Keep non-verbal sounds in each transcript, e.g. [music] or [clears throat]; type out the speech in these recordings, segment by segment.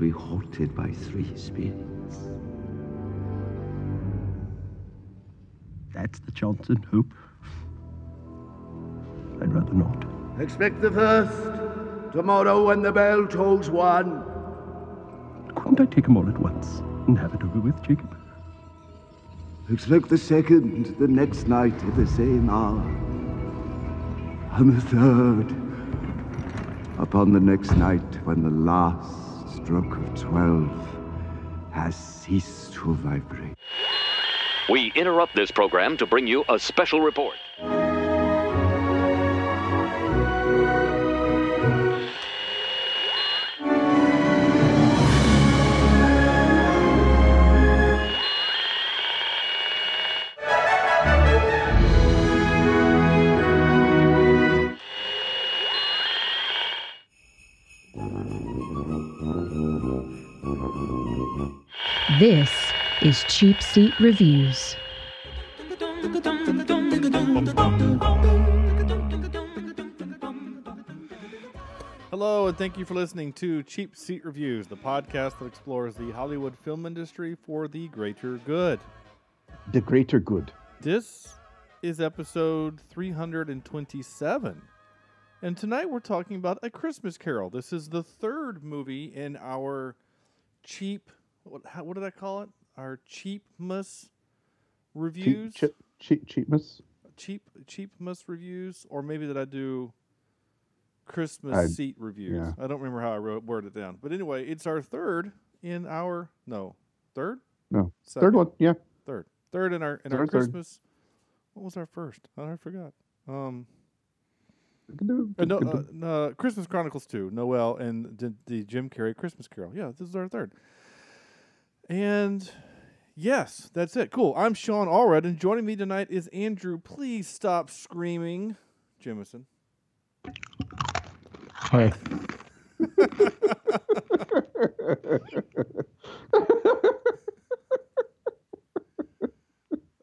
be haunted by three spirits. That's the chance and hope. I'd rather not. Expect the first. Tomorrow when the bell tolls one. Couldn't I take them all at once and have it over with, Jacob? Expect the second the next night at the same hour. And the third upon the next night when the last stroke of twelve has ceased to vibrate. We interrupt this program to bring you a special report. This is Cheap Seat Reviews. Hello, and thank you for listening to Cheap Seat Reviews, the podcast that explores the Hollywood film industry for the greater good. The greater good. This is episode 327. And tonight we're talking about A Christmas Carol. This is the third movie in our cheap, what, how, what did I call it? Our cheapmas reviews? Cheap, cheap, cheapness. cheap cheapmas reviews, or maybe that I do Christmas I- seat reviews. yeah. I don't remember how I wrote worded it down, but anyway, it's our third in our no third No. Second. Third one. Yeah. third third in our in our Third, third. Christmas. What was our first? Oh, I forgot. Um, We can do- uh, no, uh, no, Christmas Chronicles two, Noel and the, the Jim Carrey Christmas Carol. Yeah, this is our third. And yes, that's it. Cool. I'm Sean Allred, and joining me tonight is Andrew. Please stop screaming, Jimison. Hi.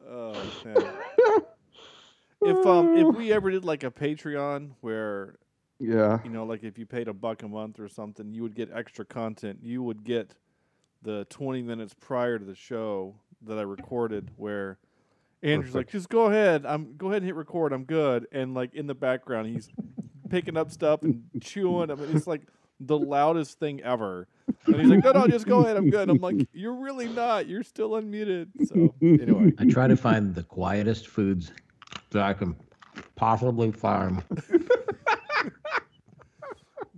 Oh man. if um if we ever did like a Patreon where Yeah. you know like if you paid a buck a month or something, you would get extra content. You would get the 20 minutes prior to the show that I recorded where Andrew's like, just go ahead. I'm go ahead and hit record. I'm good. And like in the background, he's picking up stuff and [laughs] chewing. I mean, it's like the loudest thing ever. And he's like, no, no, just go ahead. I'm good. I'm like, you're really not. You're still unmuted. So anyway, I try to find the quietest foods that I can possibly find. [laughs]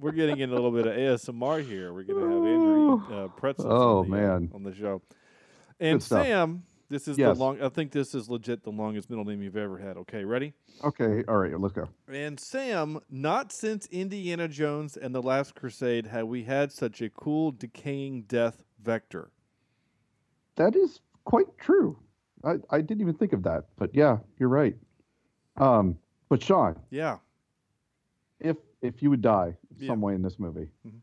we're getting in a little bit of ASMR here. We're gonna have Andrew eat uh, pretzels. Oh, on the, uh, man. on the show. And Sam, this is Yes. the long. I think this is legit the longest middle name you've ever had. Okay, ready? Okay. All right. Let's go. And Sam, not since Indiana Jones and the Last Crusade have we had such a cool decaying death vector. That is quite true. I, I didn't even think of that, but yeah, you're right. Um, but Sean, Yeah. If you would die Yeah. some way in this movie, Mhm.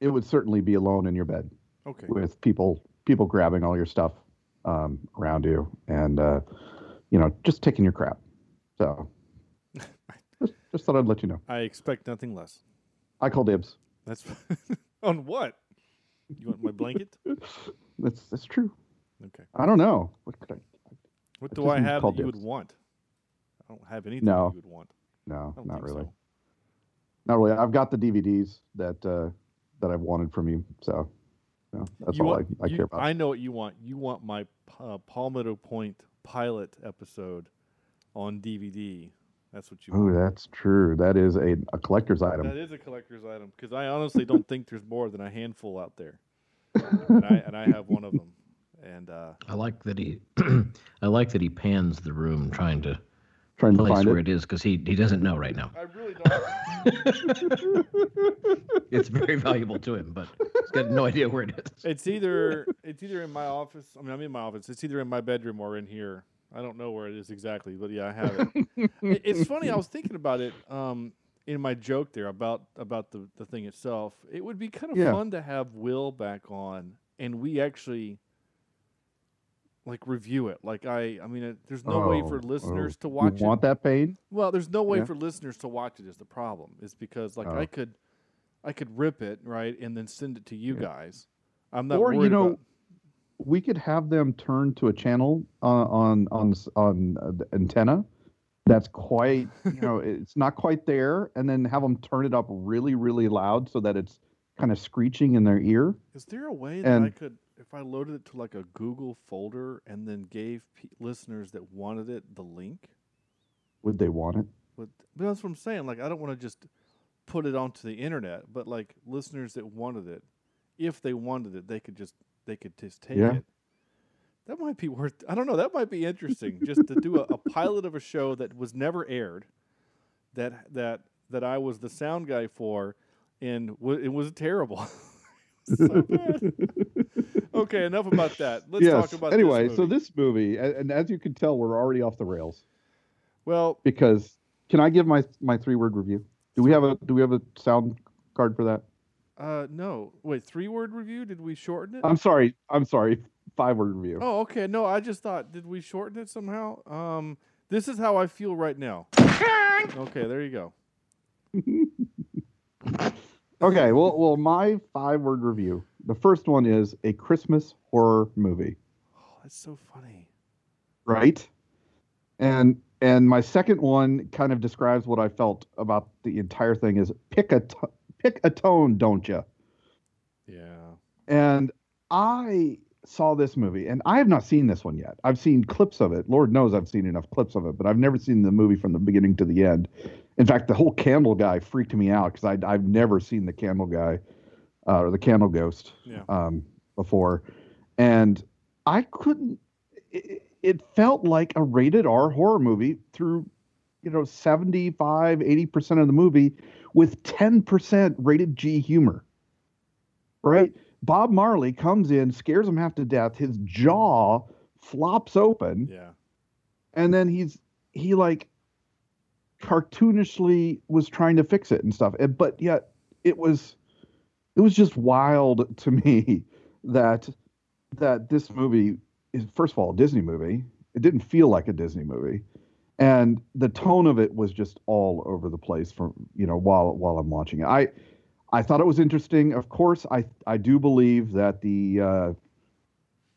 it would certainly be alone in your bed Okay. with people people grabbing all your stuff um, around you and uh, you know just taking your crap. So [laughs] just, just thought I'd let you know. I expect nothing less. I call dibs. That's [laughs] on what? You want my blanket? [laughs] That's that's true. Okay. I don't know. What could I? What I do I have that you would want? I don't have anything No. you would want. No, don't really. so. Not really. I've got the DVDs that uh, that I've wanted from you. So, you know, that's You all want- I, I you- care about. I know what you want. You want my uh, Palmetto Point pilot episode on DVD. That's what you Oh, that's true. That is a, a collector's item. That is a collector's item because I honestly don't think there's more than a handful out there, and I and I have one of them. And uh, I like that he, [clears throat] I like that he pans the room trying to Trying to place find where it. it is because he he doesn't know right now. I really don't. [laughs] It's very valuable to him, but he's got no idea where it is. it's either it's either in my office. I mean, I'm in my office. It's either in my bedroom or in here. I don't know where it is exactly, but yeah, I have it. It- it's funny. I was thinking about it um, in my joke there about about the the thing itself. It would be kind of Yeah. fun to have Will back on, and we actually like review it. Like I, I mean, it, there's no way for Oh, listeners oh. to watch You it. want that pain? Well, there's no way Yeah. for listeners to watch it. Is the problem? Is because like Oh. I could, I could rip it right and then send it to you Yeah. guys, I'm not Or, you know, about- we could have them turn to a channel uh, on on on uh, the antenna that's quite you know [laughs] it's not quite there and then have them turn it up really really loud so that it's kind of screeching in their ear Is there a way that I could, if I loaded it to like a Google folder and then gave pe listeners that wanted it the link? would they want it But, but that's what I'm saying. Like, I don't want to just put it onto the internet, but like listeners that wanted it, if they wanted it, they could just they could just take Yeah. it. That might be worth. I don't know. That might be interesting, just to do a, a pilot of a show that was never aired, that that that I was the sound guy for, and w- [laughs] it was terrible. so bad. [laughs] okay, enough about that. Let's yes talk about anyway This so this movie and as you can tell we're already off the rails well, because can i give my my three word review do we have a do we have a sound card for that uh, no, wait, three word review? Did we shorten it? i'm sorry i'm sorry [laughs] five word review Oh, okay. No, I just thought, did we shorten it somehow? Um, this is how I feel right now. okay, there you go. [laughs] Okay, well, well, my five-word review. The first one is a Christmas horror movie, Oh, that's so funny. right? And and my second one kind of describes what I felt about the entire thing. Is pick a t- pick a tone, don't you? Yeah. And I saw this movie, and I have not seen this one yet. I've seen clips of it. Lord knows I've seen enough clips of it, but I've never seen the movie from the beginning to the end. In fact, the whole candle guy freaked me out because I've never seen the candle guy uh, or the candle ghost Yeah. um, before, and I couldn't. It, it felt like a rated R horror movie through, you know, 75, 80 percent of the movie with ten percent rated G humor. Right. Bob Marley comes in, scares him half to death. His jaw flops open, Yeah. and then he's he like cartoonishly was trying to fix it and stuff. And, but yet it was it was just wild to me [laughs] that that this movie is first of all a Disney movie. It didn't feel like a Disney movie. And the tone of it was just all over the place from you know while while I'm watching it. I I thought it was interesting. Of course, I I do believe that the uh,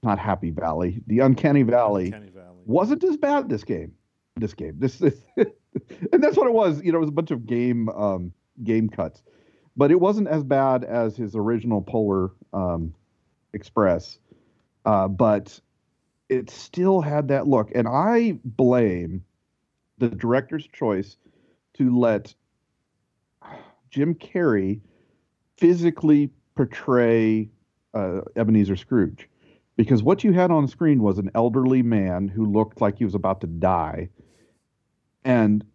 not Happy Valley, the Uncanny Valley, Kenny Valley. wasn't as bad this game. This game, this, this [laughs] and that's what it was. You know, it was a bunch of game um, game cuts, but it wasn't as bad as his original Polar um, Express. Uh, but it still had that look, and I blame the director's choice to let Jim Carrey physically portray uh, Ebenezer Scrooge because what you had on screen was an elderly man who looked like he was about to die and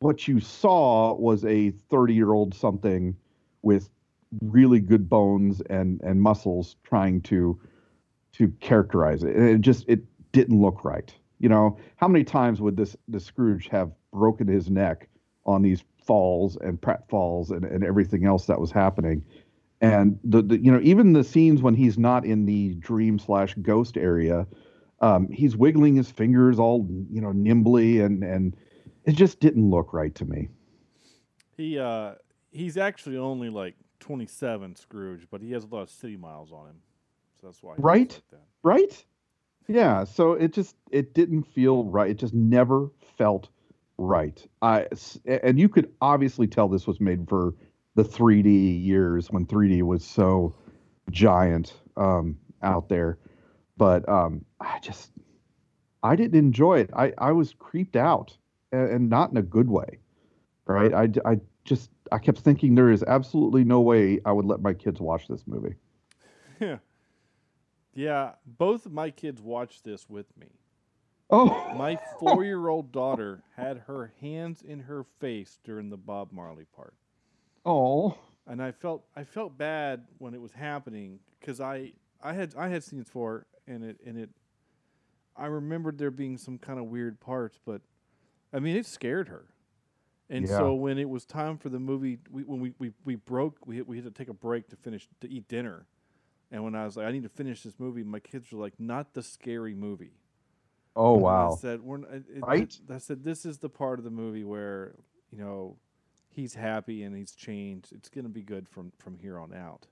what you saw was a 30 year old something with really good bones and and muscles trying to to characterize it. And it just it didn't look right. You know how many times would this the scrooge have broken his neck on these falls and pratfalls and, and everything else that was happening? And the, the you know even the scenes when he's not in the dream slash ghost area um, he's wiggling his fingers all you know nimbly and and it just didn't look right to me. He uh he's actually only like 27 Scrooge, but he has a lot of city miles on him. So that's why Right? like that. right yeah so it just it didn't feel right it just never felt right i and you could obviously tell this was made for the 3d years when 3d was so giant um out there but um i just i didn't enjoy it i i was creeped out and, and not in a good way right I, I just i kept thinking there is absolutely no way i would let my kids watch this movie Yeah. Yeah, both of my kids watched this with me. oh My 4-year-old daughter had her hands in her face during the Bob Marley part. oh and I felt I felt bad when it was happening because I I had I had seen it before and it and it I remembered there being some kind of weird parts, but I mean it scared her, and Yeah. so when it was time for the movie, we, when we, we, we broke, we had, we had to take a break to finish to eat dinner, and when I was like I need to finish this movie, my kids were like not the scary movie. oh And wow I said, we're, it, Right? I said, this is the part of the movie where, you know, he's happy and he's changed. It's going to be good from, from here on out.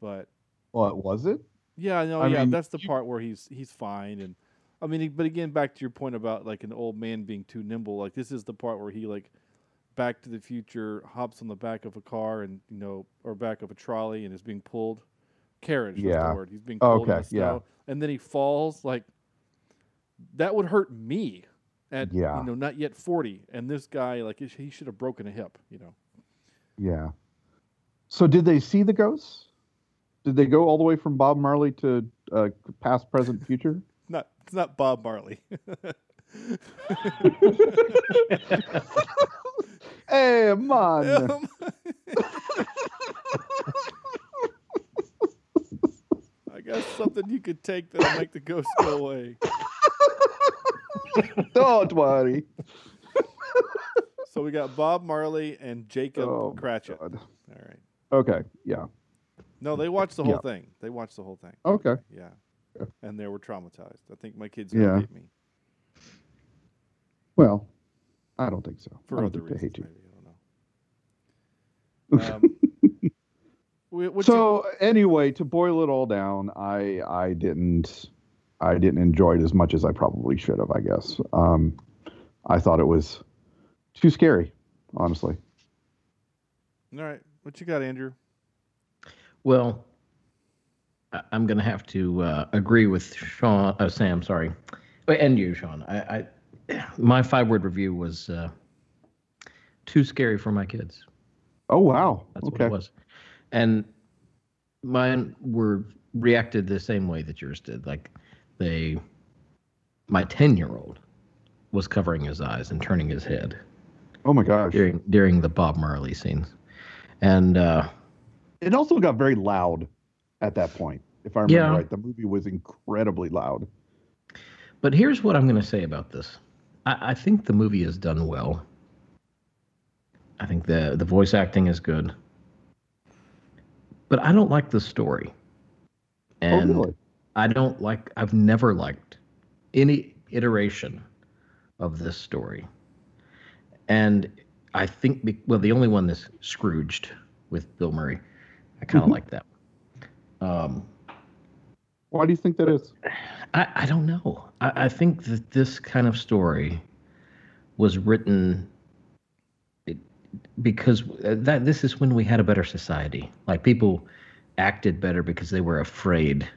But What was it? Yeah, no, I yeah, mean, that's the you- part where he's he's fine, and I mean, but again, back to your point about like an old man being too nimble. Like this is the part where he like Back to the Future hops on the back of a car and you know, or back of a trolley and is being pulled. Carriage was Yeah. the word. He's being pulled in Okay, the yeah. and then he falls. Like that would hurt me at Yeah. you know not yet forty, and this guy like he he should have broken a hip. You know, Yeah. So did they see the ghosts? Did they go all the way from Bob Marley to uh, past, present, future? [laughs] not it's not Bob Marley. [laughs] [laughs] Hey, man. I got something you could take that'll make the ghost go away. [laughs] Don't worry. So we got Bob Marley and Jacob Oh, Cratchit. God. All right. Okay. Yeah. No, they watched the whole Yeah. thing. They watched the whole thing. Okay. Yeah. Yeah. And they were traumatized. I think my kids Yeah. hate me Well, I don't think so. for I don't other think they reasons. hate you. Maybe I don't know. Um, [laughs] wh- you- so anyway, to boil it all down, I I didn't I didn't enjoy it as much as I probably should have. I guess um, I thought it was too scary, honestly. all right. What you got, Andrew? Well, I- I'm going to have to uh, agree with Sean, uh, Sam. Sorry, Wait, and you, Sean. I, I my five word review was uh, too scary for my kids. Oh wow. That's okay. what it was, and mine were reacted the same way that yours did. Like they, my ten year old was covering his eyes and turning his head Oh my gosh. during during the Bob Marley scenes, and. uh It also got very loud at that point. If I remember Yeah. right, the movie was incredibly loud. But here's what I'm going to say about this. I, I think the movie is done well. I think the the voice acting is good. But I don't like the story. And oh really? I don't like I've never liked any iteration of this story. And I think be, well the only one that's Scrooged with Bill Murray. I kind of Mhm. like that. Um Why do you think that is? I, I don't know. I, I think that this kind of story was written it, because uh, that this is when we had a better society. Like people acted better because they were afraid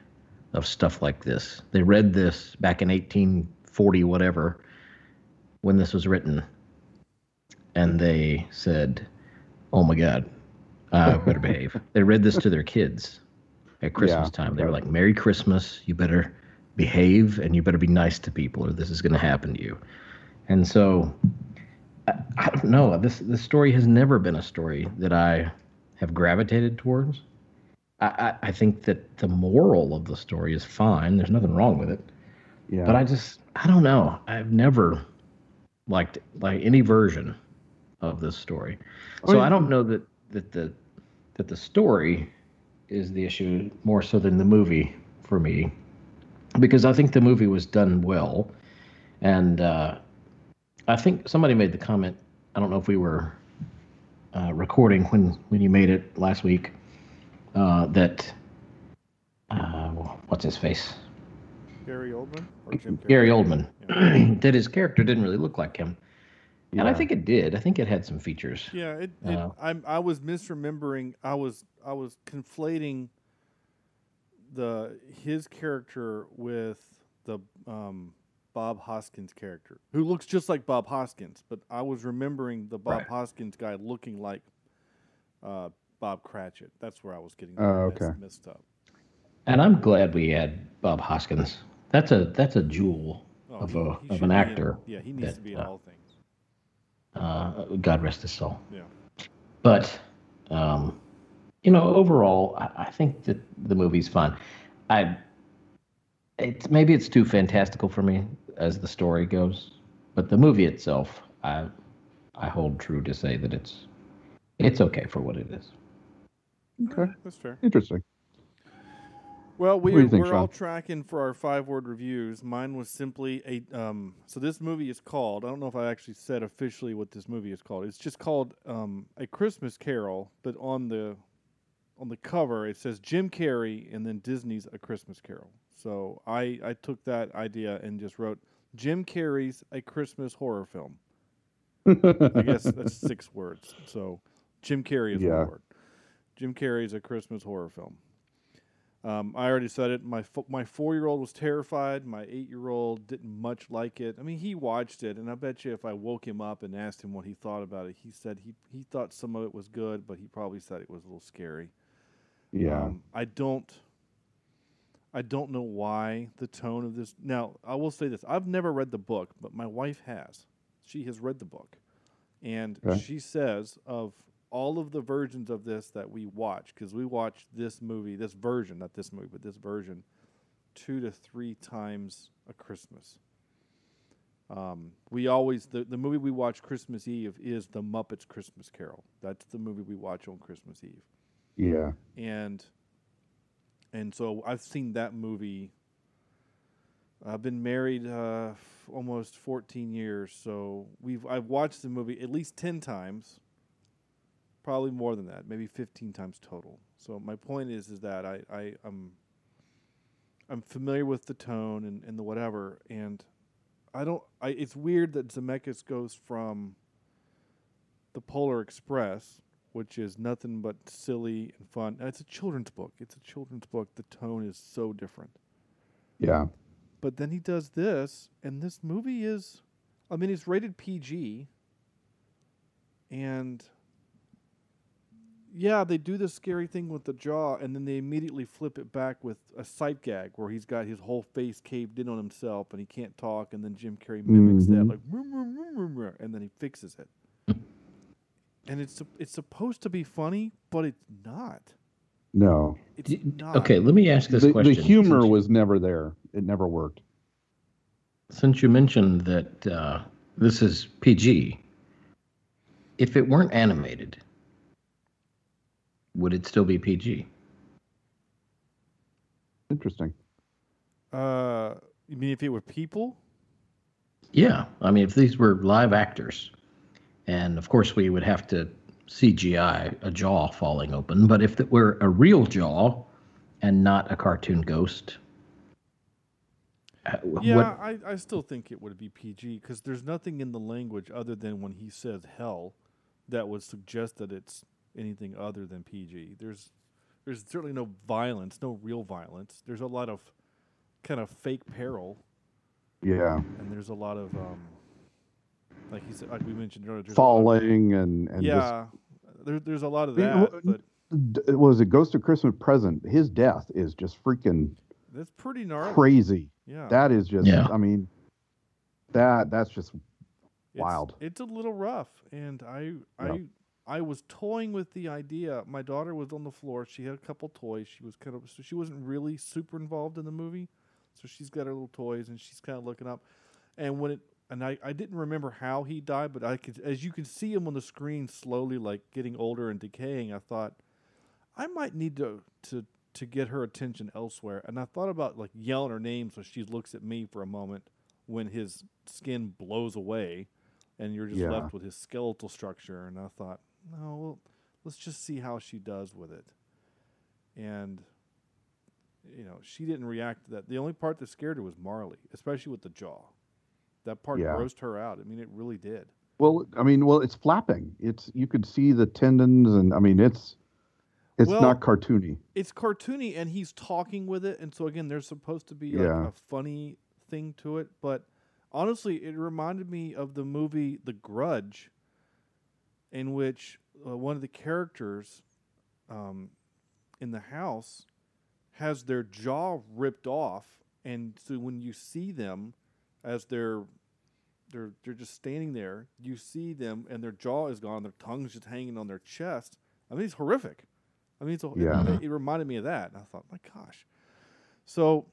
of stuff like this. They read this back in 1840 whatever when this was written and they said, "Oh my god, I [laughs] better behave." They read this to their kids at Christmas Yeah, time. They were like, "Merry Christmas! You better behave and you better be nice to people, or this is going to happen to you." And so, I, I don't know. This this story has never been a story that I have gravitated towards. I, I, I think that the moral of the story is fine. There's nothing wrong with it. Yeah. But I just I don't know. I've never liked like any version of this story. I So I don't know that that the that the story is the issue more so than the movie for me, because I think the movie was done well, and uh, I think somebody made the comment. I don't know if we were uh, recording when when you made it last week uh, that uh, what's his face Gary Oldman or Jim Carrey? Gary Oldman [clears throat] that his character didn't really look like him, and I think it did. I think it had some features. Yeah, it, it, Uh, I'm I was misremembering. I was I was conflating the his character with the um, Bob Hoskins character, who looks just like Bob Hoskins. But I was remembering the Bob Right. Hoskins guy looking like uh, Bob Cratchit. That's where I was getting Oh, okay. messed up. And I'm glad we had Bob Hoskins. That's a that's a jewel Oh, of he- a he of an be in- actor. yeah, he needs that, to be in uh, all things. Uh, God rest his soul. Yeah. But um, you know, overall, I, I think that the movie's fun. I it's maybe it's too fantastical for me as the story goes, but the movie itself, I I hold true to say that it's it's okay for what it is. Okay. That's fair. Interesting. Well, we, do you think, we're all tracking for our five word reviews. Mine was simply a. Um, so this movie is called. I don't know if I actually said officially what this movie is called. It's just called um, A Christmas Carol, but on the on the cover it says Jim Carrey and then Disney's A Christmas Carol. So I I took that idea and just wrote Jim Carrey's A Christmas Horror Film. I guess [laughs] that's six words. So Jim Carrey is Yeah. one word. Jim Carrey's A Christmas Horror Film. Um, I already said it. My fo- my four year old was terrified. My eight year old didn't much like it. I mean, he watched it, and I bet you if I woke him up and asked him what he thought about it, he said he he thought some of it was good, but he probably said it was a little scary. Yeah. Um, I don't. I don't know why the tone of this. Now, I will say this: I've never read the book, but my wife has. She has read the book, and Okay. she says of all of the versions of this that we watch, because we watch this movie, this version, not this movie, but this version, two to three times a Christmas. Um, we always the, the movie we watch Christmas Eve is the Muppets Christmas Carol. That's the movie we watch on Christmas Eve yeah. and and so I've seen that movie. I've been married uh, f- almost 14 years, so we've I've watched the movie at least 10 times. Probably more than that, maybe 15 times total. So my point is is that I I am I'm familiar with the tone and, and the whatever, and I don't. I it's weird that Zemeckis goes from the Polar Express, which is nothing but silly and fun. It's a children's book. It's a children's book. The tone is so different. Yeah. But then he does this, and this movie is, I mean, it's rated PG. And yeah, they do this scary thing with the jaw, and then they immediately flip it back with a sight gag where he's got his whole face caved in on himself and he can't talk, and then Jim Carrey mimics that, Mhm. like, and then he fixes it. And it's it's supposed to be funny, but it's not. No. It's not. Okay, let me ask this The, the humor since, was never there. It never worked. since you mentioned that uh, this is PG. If it weren't animated, would it still be PG? Interesting. Uh, you mean if it were people? Yeah, I mean, if these were live actors, and of course we would have to CGI a jaw falling open, but if it were a real jaw and not a cartoon ghost, uh, Yeah, what? I, I still think it would be PG because there's nothing in the language other than when he says hell that would suggest that it's anything other than PG. There's there's certainly no violence, no real violence. There's a lot of kind of fake peril, Yeah. and there's a lot of um, like he said, like we mentioned earlier, there's of- Falling and and yeah, there, there's a lot of I mean, that, wh- but just was it Ghost of Christmas Present? His death is just freaking that's pretty gnarly. crazy. Yeah, That is just. Yeah. I mean, that that's just wild. It's a little rough, and I Yeah. I I was toying with the idea. My daughter was on the floor. She had a couple toys. She was kind of so she wasn't really super involved in the movie, so she's got her little toys and she's kind of looking up. And when it and I, I didn't remember how he died, but I could as you can see him on the screen slowly like getting older and decaying. I thought I might need to to to get her attention elsewhere. And I thought about like yelling her name so she looks at me for a moment when his skin blows away and you're just Yeah. left with his skeletal structure. And I thought, no, well, let's just see how she does with it. And you know, she didn't react to that. The only part that scared her was Marley, especially with the jaw. That part Yeah. grossed her out. I mean, it really did. Well, I mean, well, it's flapping. It's you could see the tendons, and I mean, it's it's Well, not cartoony. it's cartoony and he's talking with it and so again there's supposed to be like Yeah. a funny thing to it but honestly it reminded me of the movie the grudge in which uh, one of the characters um, in the house has their jaw ripped off and so when you see them as they're they're they're just standing there you see them and their jaw is gone their tongue's just hanging on their chest i mean it's horrific I mean, it's a, Yeah. it, it reminded me of that, and I thought, my gosh. So,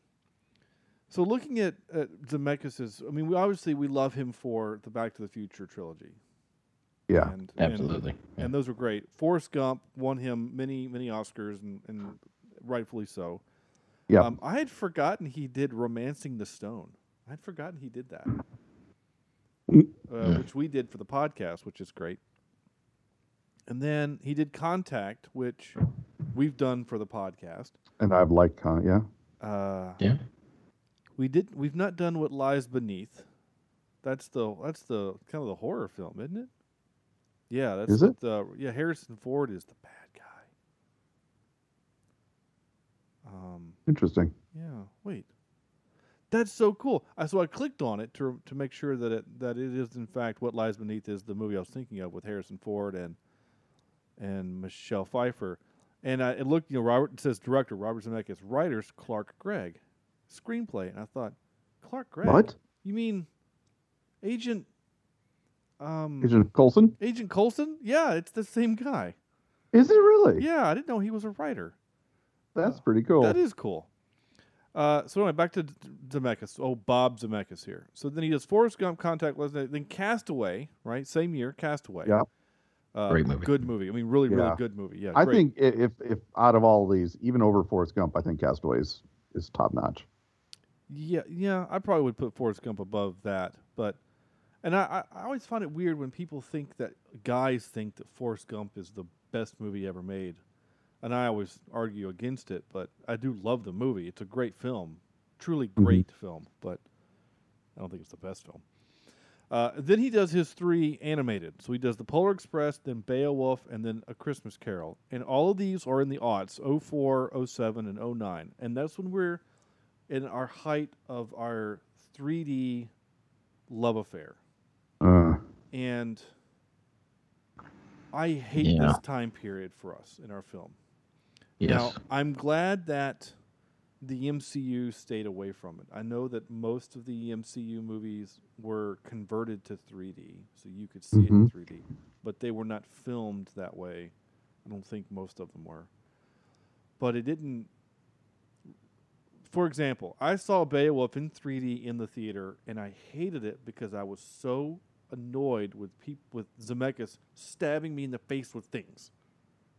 so looking at, at Zemeckis's, I mean, we obviously we love him for the Back to the Future trilogy. Yeah. and, and- Absolutely. and, those were great. Forrest Gump won him many many Oscars, and, and rightfully so. Yeah. Um, I had forgotten he did Romancing the Stone. I had forgotten he did that. Uh, which we did for the podcast, which is great. And then he did Contact, which we've done for the podcast. And I've liked, uh, yeah. Uh, Yeah. we did. We've not done what lies beneath. That's the that's the kind of the horror film, isn't it? Yeah, that's Is it? with, uh, yeah, Harrison Ford is the bad guy. Um, Interesting. yeah. Wait, that's so cool. I so I clicked on it to to make sure that it that it is in fact what lies beneath is the movie I was thinking of with Harrison Ford and and Michelle Pfeiffer. And I it looked, you know, Robert it says director Robert Zemeckis, writers Clark Gregg, screenplay, and I thought, Clark Gregg, What? You mean Agent? Um, Agent Coulson. Agent Coulson. Yeah, it's the same guy. Is it really? Yeah, I didn't know he was a writer. That's pretty cool. That is cool. Uh, so anyway, back to D- Zemeckis. Oh, Bob Zemeckis here. So then he does Forrest Gump, Contact Lens, then Castaway, right? Same year, Castaway. Yeah. Uh, Great movie. Good movie. I mean, really, really good movie. Yeah. I great. think if if out of all these, even over Forrest Gump, I think Castaway is, is top notch. Yeah, yeah. I probably would put Forrest Gump above that, but and I, I, I always find it weird when people think that guys think that Forrest Gump is the best movie ever made, and I always argue against it. But I do love the movie. It's a great film, truly great film. But I don't think it's the best film. Uh, then he does his three animated. So he does the Polar Express, then Beowulf, and then A Christmas Carol. And all of these are in the aughts 04, 07, and 09. And that's when we're in our height of our 3D love affair. Uh, And I hate Yeah. this time period for us in our film. Yes. Now, I'm glad that the MCU stayed away from it. I know that most of the MCU movies were converted to 3D, so you could see it in mm-hmm. 3D, but they were not filmed that way. I don't think most of them were. But it didn't. For example, I saw Beowulf in 3D in the theater, and I hated it because I was so annoyed with peop- with Zemeckis stabbing me in the face with things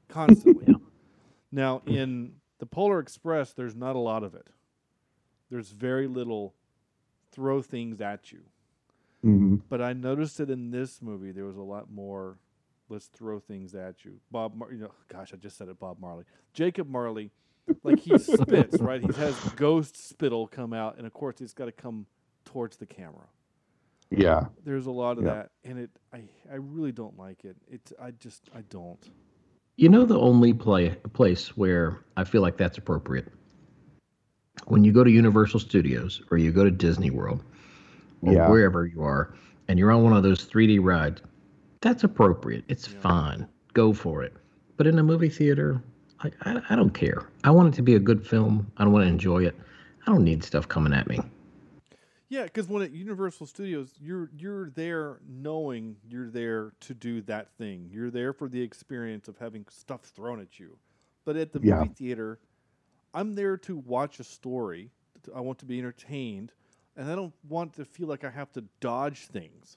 constantly. Now, in the Polar Express, there's not a lot of it. There's very little throw things at you. mhm. But I noticed that in this movie. There was a lot more. Let's throw things at you, Bob. Mar- you know, gosh, I just said it. Bob Marley, Jacob Marley, like he [laughs] spits, right? He has ghost spittle come out, and of course, it's got to come towards the camera. Yeah. There's a lot of Yeah. that, and it. I I really don't like it. It's I just I don't. You know the only play place where I feel like that's appropriate. When you go to Universal Studios or you go to Disney World or Yeah. wherever you are and you're on one of those 3D rides, that's appropriate. It's fine. Go for it. But in a movie theater, I, I, I don't care. I want it to be a good film. I want to enjoy it. I don't need stuff coming at me. Yeah, because when at Universal Studios, you're you're there knowing you're there to do that thing. You're there for the experience of having stuff thrown at you. But at the Yeah. movie theater, I'm there to watch a story. I want to be entertained, and I don't want to feel like I have to dodge things.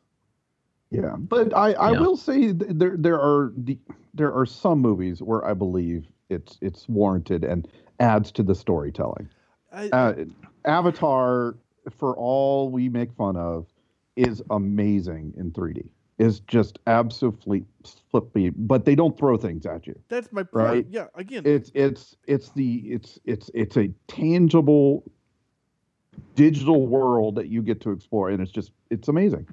Yeah, but I, I Yeah. will say there there are the, there are some movies where I believe it's it's warranted and adds to the storytelling. I, Uh, Avatar, for all we make fun of, is amazing in 3D. Is just absolutely flippy, but they don't throw things at you. that's my point. right. Yeah, again, It's it's it's the it's it's it's a tangible digital world that you get to explore, and it's just it's amazing.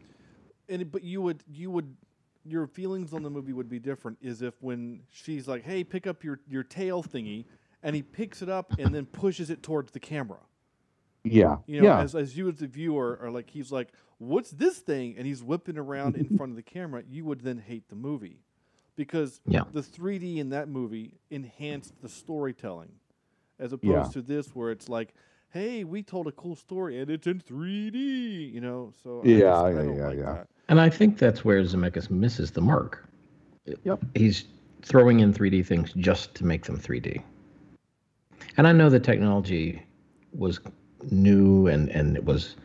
and it- but you would you would your feelings on the movie would be different is if when she's like hey pick up your your tail thingy and he picks it up and then pushes it towards the camera Yeah, you know yeah. as, as you as the viewer are like he's like what's this thing and he's whipping around in front of the camera you would then hate the movie because Yeah. the 3d in that movie enhanced the storytelling as opposed Yeah. to this where it's like hey we told a cool story and it's in 3d you know so I Yeah, just- I yeah, don't yeah, like yeah. that. And I think that's where Zemeckis misses the mark. Yep. He's throwing in 3D things just to make them 3D. And I know the technology was new and, and it was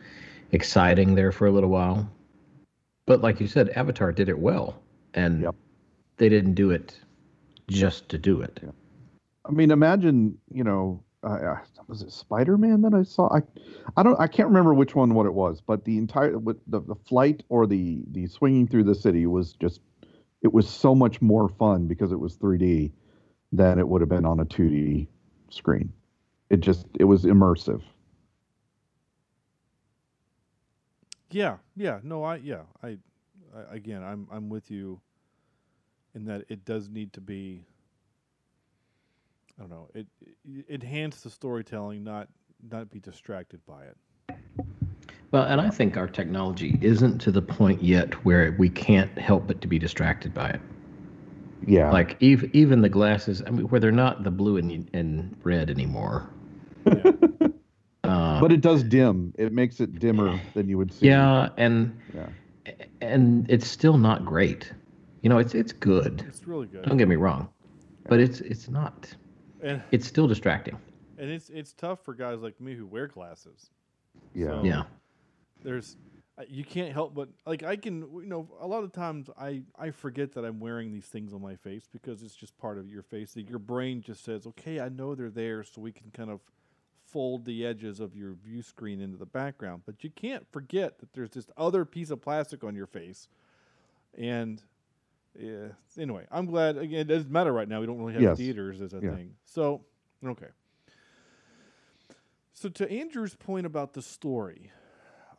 exciting there for a little while. But like you said, Avatar did it well. And Yep. they didn't do it just to do it. I mean, imagine you know, uh, uh, was it Spider Man that I saw? I, I don't, I can't remember which one what it was, but the entire with the, the flight or the the swinging through the city was just, it was so much more fun because it was 3D, than it would have been on a 2D screen. It just it was immersive. Yeah, yeah, no, I yeah, I, I again, I'm I'm with you in that it does need to be. I don't know. It, it enhance the storytelling, not not be distracted by it. Well, and I think our technology isn't to the point yet where we can't help but to be distracted by it. Yeah. Like even even the glasses, I mean, where they're not the blue and, and red anymore. Yeah. Uh, but it does dim. It makes it dimmer than you would see. yeah, and Yeah. and it's still not great. You know, it's it's good. it's really good. Don't get me wrong, but it's it's not. And It's still distracting. and it's it's tough for guys like me who wear glasses. Yeah. So- Yeah. there's uh, you can't help but like I can you know a lot of times I I forget that I'm wearing these things on my face because it's just part of your face. That your brain just says, okay, I know they're there, so we can kind of fold the edges of your view screen into the background. But you can't forget that there's this other piece of plastic on your face, and yeah. Anyway, I'm glad. Again, it doesn't matter right now. We don't really have Yes. theaters as a Yeah. thing. So okay. So to Andrew's point about the story,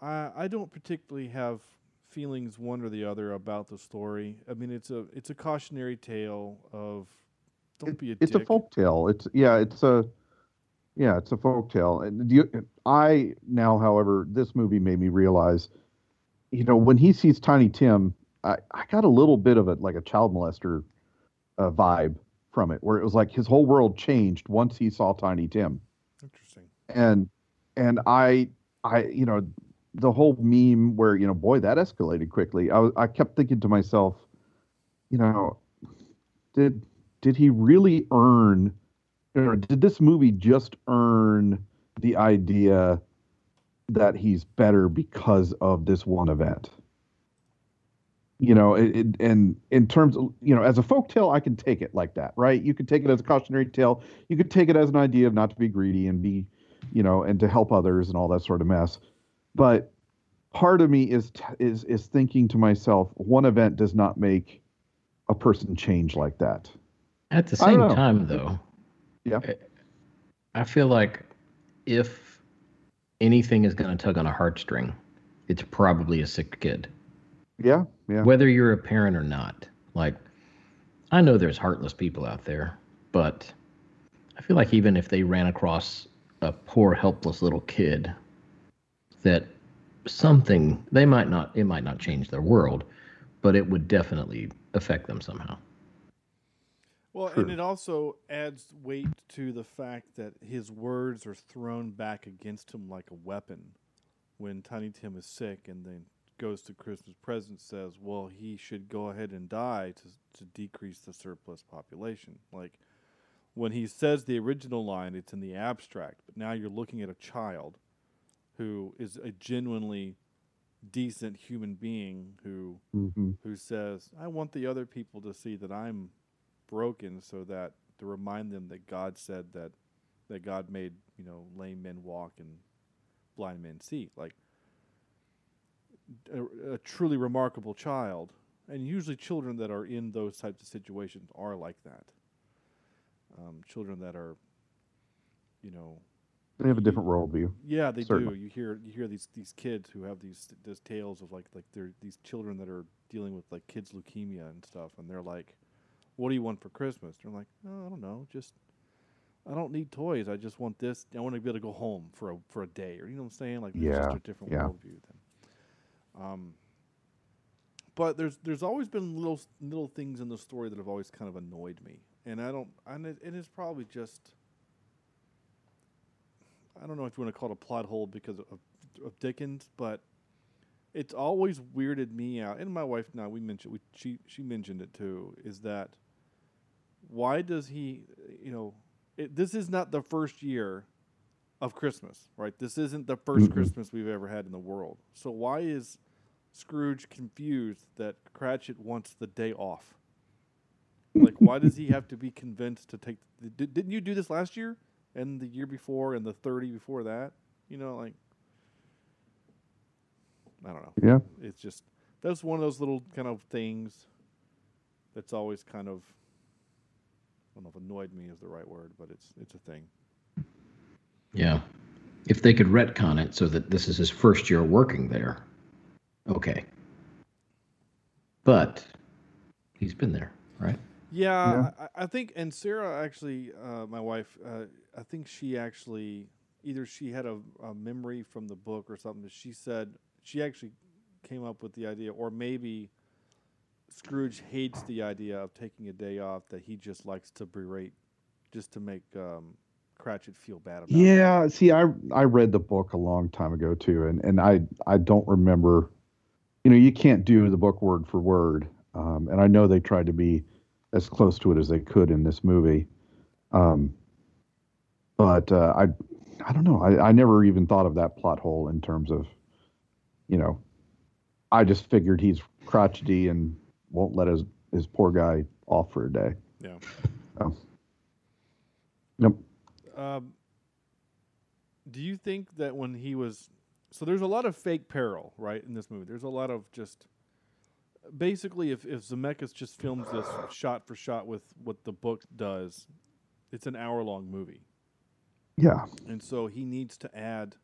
I I don't particularly have feelings one or the other about the story. I mean, it's a it's a cautionary tale of don't It- be a it's dick. a folk tale. It's yeah, it's a yeah, it's a folk tale. And do you, I now, however, this movie made me realize, you know, when he sees Tiny Tim, I, I got a little bit of it like a child molester uh, vibe from it, where it was like his whole world changed once he saw Tiny Tim. Interesting. and and I I you know the whole meme where you know boy that escalated quickly. I I kept thinking to myself, you know, did did he really earn or did this movie just earn the idea that he's better because of this one event? You know, it, it, and in terms of, you know, as a folk tale, I can take it like that, right? You could take it as a cautionary tale. You could take it as an idea of not to be greedy and be you know, and to help others and all that sort of mess. But part of me is t- is is thinking to myself, one event does not make a person change like that. At the same time, though, Yeah. I feel like if anything is going to tug on a heartstring, it's probably a sick kid. Yeah, yeah, Whether you're a parent or not. Like, I know there's heartless people out there, but I feel like even if they ran across a poor, helpless little kid, that something they might not it might not change their world, but it would definitely affect them somehow. Well, True. and it also adds weight to the fact that his words are thrown back against him like a weapon when Tiny Tim is sick and then goes to Christmas present says, "Well, he should go ahead and die to to decrease the surplus population." Like when he says the original line, it's in the abstract, but now you're looking at a child who is a genuinely decent human being who hmm who says, I want the other people to see that I'm broken so that to remind them that God said that that God made, you know, lame men walk and blind men see. Like a, a truly remarkable child. And usually children that are in those types of situations are like that. Um, children that are, you know, They have a different worldview. yeah, they Certainly. do. You hear you hear these these kids who have these these tales of like like they're these children that are dealing with like kids leukemia and stuff, and they're like, "What do you want for Christmas?" They're like, oh, "I don't know, just I don't need toys. I just want this. I want to be able to go home for a for a day, or you know what I'm saying? Like, Yeah, just a different yeah. worldview then. Um, but there's there's always been little little things in the story that have always kind of annoyed me, and I don't. And it, it is probably just. I don't know if you want to call it a plot hole because of, of Dickens, but it's always weirded me out. And my wife now we mentioned we, she she mentioned it too. Is that why does he? You know, it, this is not the first year of Christmas, right? This isn't the 1st Mhm. Christmas we've ever had in the world. So why is Scrooge confused that Cratchit wants the day off? Like, why does he have to be convinced to take? Did, didn't you do this last year and the year before and the thirty before that? You know, like I don't know. Yeah, It's just that's one of those little kind of things that's always kind of don't know if annoyed me is the right word, but it's it's a thing. Yeah. If they could retcon it so that this is his first year working there, okay. But he's been there, right? Yeah, I, I think, and Sarah actually, uh, my wife, uh, I think she actually either she had a, a memory from the book or something. that She said she actually came up with the idea, or maybe Scrooge hates the idea of taking a day off that he just likes to berate, just to make um, Cratchit feel bad about. it. Yeah, see, I I read the book a long time ago too, and and I I don't remember. You know, you can't do the book word for word, um, and I know they tried to be as close to it as they could in this movie. Um, but uh, I I don't know. I, I never even thought of that plot hole in terms of, you know, I just figured he's crotchety and won't let his his poor guy off for a day. Yeah. Oh. Yep. Um, do you think that when he was so there's a lot of fake peril right in this movie there's a lot of just basically if, if zemeckis just films this shot for shot with what the book does it's an hour long movie Yeah. and so he needs to add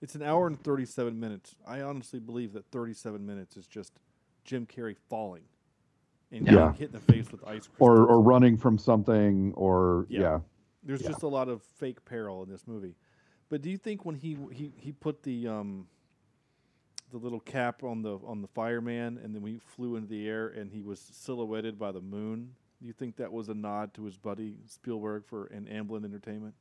it's an hour and 37 minutes i honestly believe that 37 minutes is just jim carrey falling and Yeah. hit in the face with ice Or or running from something, or Yeah. yeah. There's Yeah. just a lot of fake peril in this movie. But do you think when he he, he put the um the little cap on the on the fireman and then we flew into the air and he was silhouetted by the moon, do you think that was a nod to his buddy Spielberg for an Amblin Entertainment?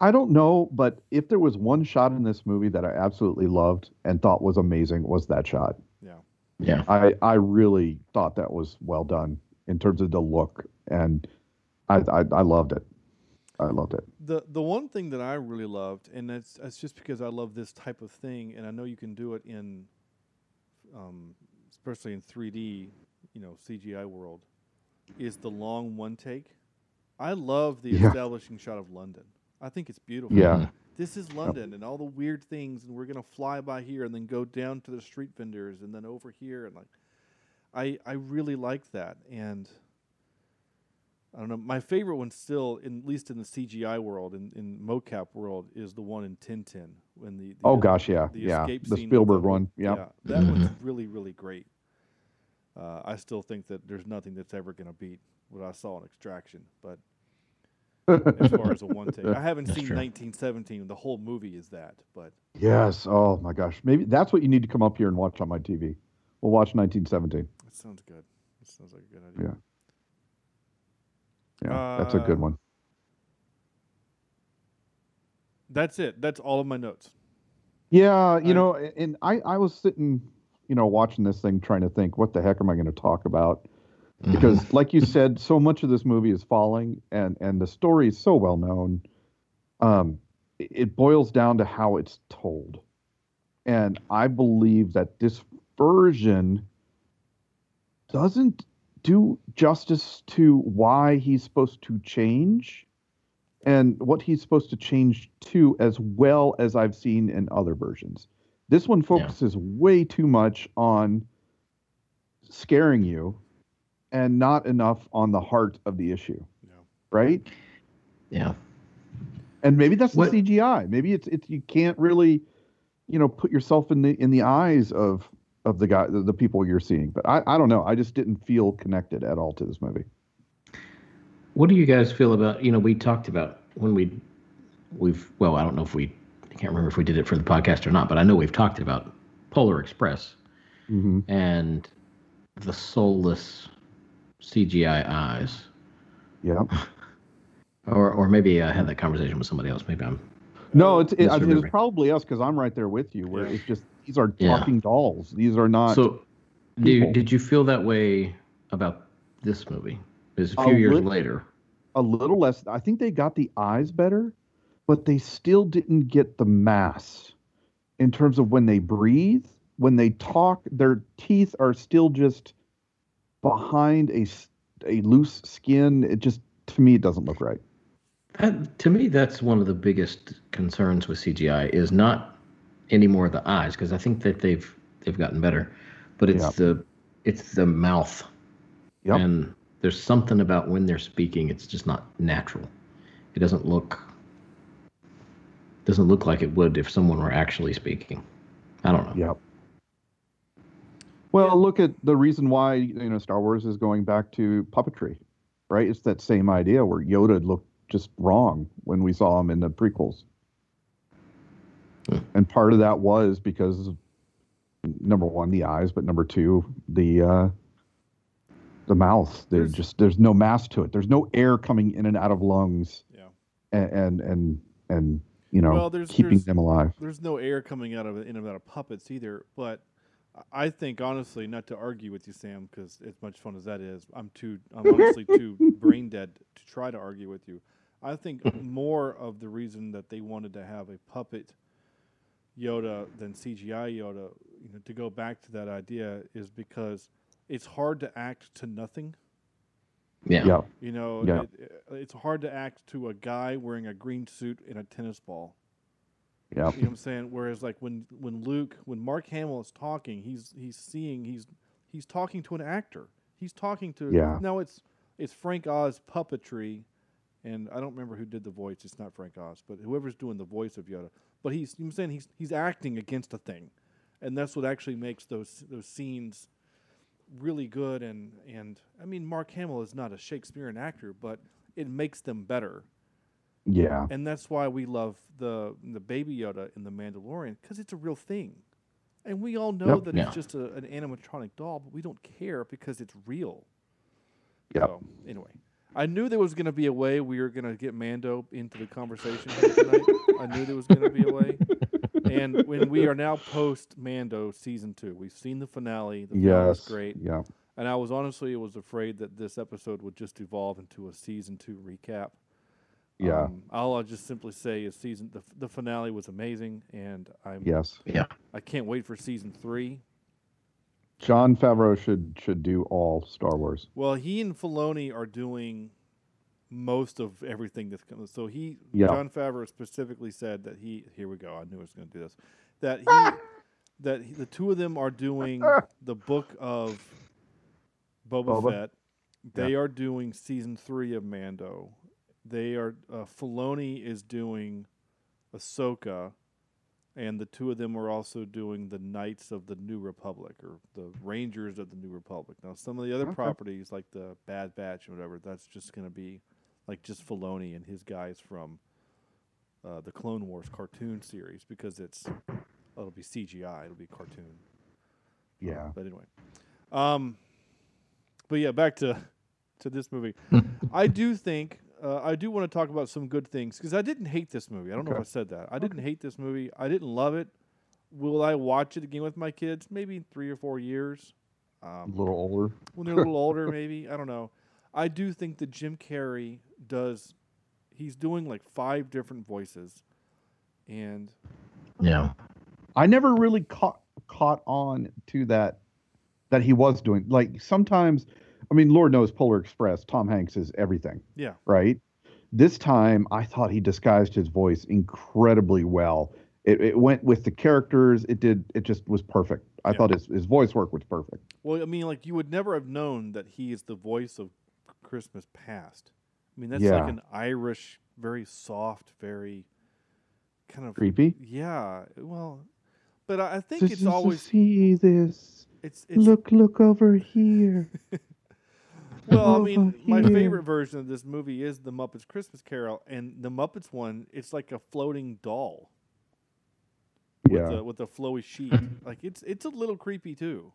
I don't know, but if there was one shot in this movie that I absolutely loved and thought was amazing, was that shot. Yeah. Yeah. I I really thought that was well done in terms of the look, and I I, I loved it. I loved it. The the one thing that I really loved, and that's that's just because I love this type of thing, and I know you can do it in, um, especially in 3D, you know, CGI world, is the long one take. I love the Yeah. establishing shot of London. I think it's beautiful. Yeah. This is London and all the weird things, and we're gonna fly by here and then go down to the street vendors and then over here and like, I I really like that and. I don't know. My favorite one still, in, at least in the CGI world, in, in mocap world, is the one in Tintin when the, the Oh gosh, yeah, the yeah, escape the scene Spielberg the- one. Yep. Yeah, that one's really really great. Uh, I still think that there's nothing that's ever going to beat what I saw in Extraction, but [laughs] as far as a one take, I haven't seen 1917. The whole movie is that, but Yes. Oh my gosh. Maybe that's what you need to come up here and watch on my TV. We'll watch 1917. That sounds good. That sounds like a good idea. Yeah. Yeah, that's a good Uh, one. That's it. That's all of my notes. Yeah, you I- know, and I I was sitting, you know, watching this thing trying to think what the heck am I going to talk about? Mm-hmm. Because like you said, so much of this movie is falling and and the story is so well known. Um it- it boils down to how it's told. And I believe that this version doesn't do justice to why he's supposed to change and what he's supposed to change to as well as I've seen in other versions. This one focuses way too much on scaring you and not enough on the heart of the issue, Yeah. right? Yeah. And maybe that's What- the CGI. Maybe it's it's you can't really, you know, put yourself in the in the eyes of of the guy the, the people you're seeing. But I I don't know. I just didn't feel connected at all to this movie. What do you guys feel about? You know, we talked about when we, we've. Well, I don't know if we. I can't remember if we did it for the podcast or not, but I know we've talked about Polar Express Mm-hmm. and the soulless CGI eyes, Yeah. [laughs] or or maybe I had that conversation with somebody else. Maybe I'm. No, it's it, it's probably us because I'm right there with you. Where Yeah. it's just these are Yeah. talking dolls. These are not. So, do did you feel that way about this movie? It's a A few years lit- later. a little less. I think they got the eyes better, but they still didn't get the mass in terms of when they breathe, when they talk. Their teeth are still just behind a a loose skin. It just to me it doesn't look right. To me, that's one of the biggest concerns with CGI is not anymore the eyes because I think that they've they've gotten better, but it's Yep. the it's the mouth Yep. and there's something about when they're speaking. It's just not natural. It doesn't look doesn't look like it would if someone were actually speaking. I don't know. Yep. Well, look at the reason why you know Star Wars is going back to puppetry, right? It's that same idea where Yoda looked just wrong when we saw him in the prequels, Hmm. and part of that was because number one, the eyes, but number two, the uh, the mouth. There's There's- just there's no mass to it. There's no air coming in and out of lungs, Yeah. and and and, and you know Well, there's- keeping there's- them alive. There's no air coming out of in and out of puppets either. But I- I think honestly, not to argue with you, Sam, because as much fun as that is, I'm too. I'm honestly too [laughs] brain dead to try to argue with you. I think mm-hmm. more of the reason that they wanted to have a puppet Yoda than CGI Yoda, you know, to go back to that idea, is because it's hard to act to nothing. Yeah. Yeah. You know, Yeah. it, it's hard to act to a guy wearing a green suit and a tennis ball. Yeah. You know what I'm saying? Whereas like when when Luke, when Mark Hamill is talking, he's he's seeing he's he's talking to an actor. He's talking to Yeah. No, it's it's Frank Oz puppetry, and I don't remember who did the voice. It's not Frank Oz, but whoever's doing the voice of Yoda. But he's you know what I'm saying he's he's acting against a thing, and that's what actually makes those those scenes really good. And and I mean Mark Hamill is not a Shakespearean actor, but it makes them better Yeah. and that's why we love the the baby Yoda in the Mandalorian because it's a real thing, and we all know Yep. that Yeah. it's just a, an animatronic doll, but we don't care because it's real. Yep. So anyway, I knew there was going to be a way we were going to get Mando into the conversation tonight. I knew there was going to be a way, and when we are now post Mando season two, we've seen the finale. The finale Yes. great. Yeah. And I was honestly was afraid that this episode would just evolve into a season two recap. Yeah. Um, all I'll just simply say is season the, the finale was amazing, and I'm Yes. Yeah. I can't wait for season three. Jon Favreau should should do all Star Wars. Well, he and Filoni are doing most of everything that's coming. So he, Yeah. Jon Favreau specifically said that he. Here we go. I knew I was going to do this. That he, [laughs] that he, the two of them are doing [laughs] the book of Boba, Boba? Fett. They are doing season three of Mando. They are uh, Filoni is doing Ahsoka, and the two of them are also doing the Knights of the New Republic or the Rangers of the New Republic. Now, some of the other Okay. properties like the Bad Batch or whatever, that's just going to be like just Filoni and his guys from uh, the Clone Wars cartoon series because it's it'll be CGI, it'll be cartoon. Yeah. But anyway, um, but yeah, back to to this movie. [laughs] I do think uh, I do want to talk about some good things because I didn't hate this movie. I don't know if I said that. I didn't hate this movie. I didn't love it. Will I watch it again with my kids? Maybe in three or four years. A Um, little older. when they're a little older, [laughs] maybe I don't know. I do think that Jim Carrey does. He's doing like five different voices, and Yeah. I never really caught caught on to that that he was doing. Like sometimes, I mean, Lord knows Polar Express, Tom Hanks is everything, yeah, right? This time, I thought he disguised his voice incredibly well. It, it went with the characters. It did. It just was perfect. I Yeah. thought his, his voice work was perfect. Well, I mean, like you would never have known that he is the voice of Christmas Past. I mean, that's Yeah. like an Irish, very soft, very kind of Creepy. Yeah, well, but I think This it's always see this. it's it's Look, look over here. [laughs] well. I mean, my here. favorite version of this movie is the Muppets Christmas Carol, and the Muppets one, it's like a floating doll with Yeah. a, with a flowy sheet. like it's it's a little creepy too.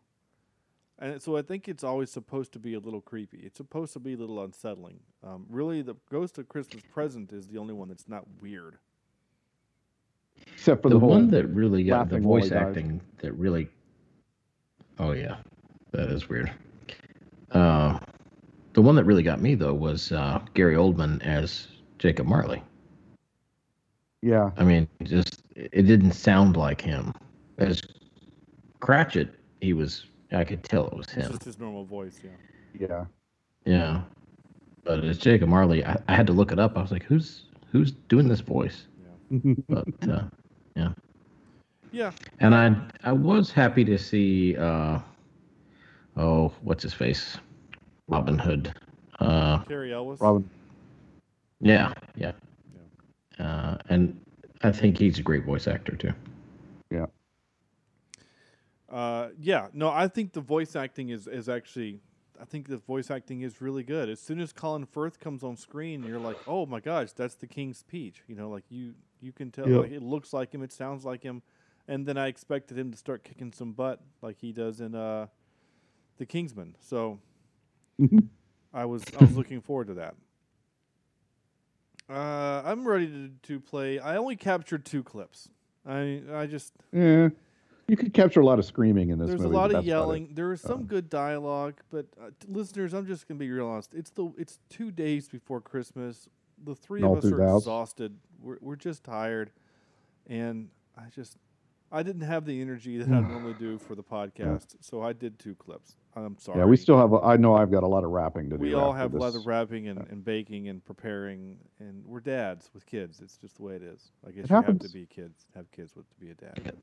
And so I think it's always supposed to be a little creepy. It's supposed to be a little unsettling. Um, really, the Ghost of Christmas Present is the only one that's not weird. Except for the the, one that really got the laughing while he voice dies. acting that really oh yeah that is weird uh the one that really got me though was uh gary oldman as jacob marley Yeah. i mean just it didn't sound like him as cratchit he was i could tell it was It's him just his normal voice, yeah. Yeah. yeah but as jacob marley I, I had to look it up i was like who's who's doing this voice Yeah. but uh yeah. Yeah, And I I was happy to see uh oh what's his face Robin Hood Uh, Cary Elwes. Robin. yeah, yeah. Uh, and I think he's a great voice actor too. Yeah. Uh, yeah, no, I think the voice acting is is actually, I think the voice acting is really good. As soon as Colin Firth comes on screen, you're like, oh my gosh, that's the King's Speech." You know, like you you can tell, Yep. like it looks like him, it sounds like him, and then I expected him to start kicking some butt like he does in uh, the Kingsman. So [laughs] I was I was looking forward to that. Uh, I'm ready to, to play. I only captured two clips. I I just Yeah. You could capture a lot of screaming in this there's movie. a lot of that's about it. yelling. There is some Um, good dialogue, but uh, listeners, I'm just gonna be real honest. It's the it's two days before Christmas. The three of us are house. exhausted. We're we're just tired, and I just I didn't have the energy that I [sighs] normally do for the podcast, so I did two clips. I'm sorry. Yeah, we still have. A, I know I've got a lot of wrapping to do. we all after have a lot of wrapping and, and baking and preparing, and we're dads with kids. It's just the way it is. I guess It you have happens. to be kids, have kids with to be a dad.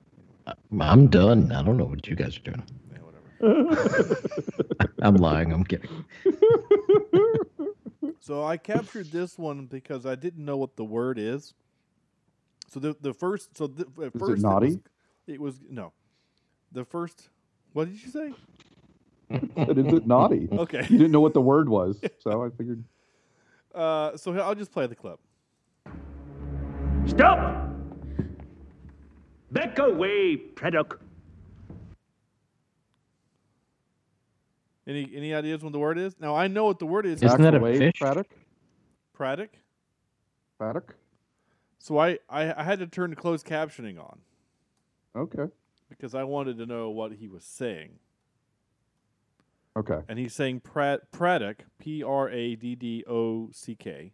Uh, I'm done. I don't know what you guys are doing. Yeah, whatever. [laughs] I'm lying. I'm kidding. [laughs] So I captured this one because I didn't know what the word is. So the the first so the, at it first naughty? was, it was no. The first what did you say? [laughs] But is it naughty? Okay. You didn't know what the word was, [laughs] so I figured. Uh, so I'll just play the clip. Stop! Back away, Predok. Any any ideas what the word is? Now I know what the word is. Isn't Back that a away, fish? Braddock? Pratic. Braddock? So I, I I had to turn closed captioning on Okay. because I wanted to know what he was saying. Okay. And he's saying Prat Praddock, P R A D D O C K.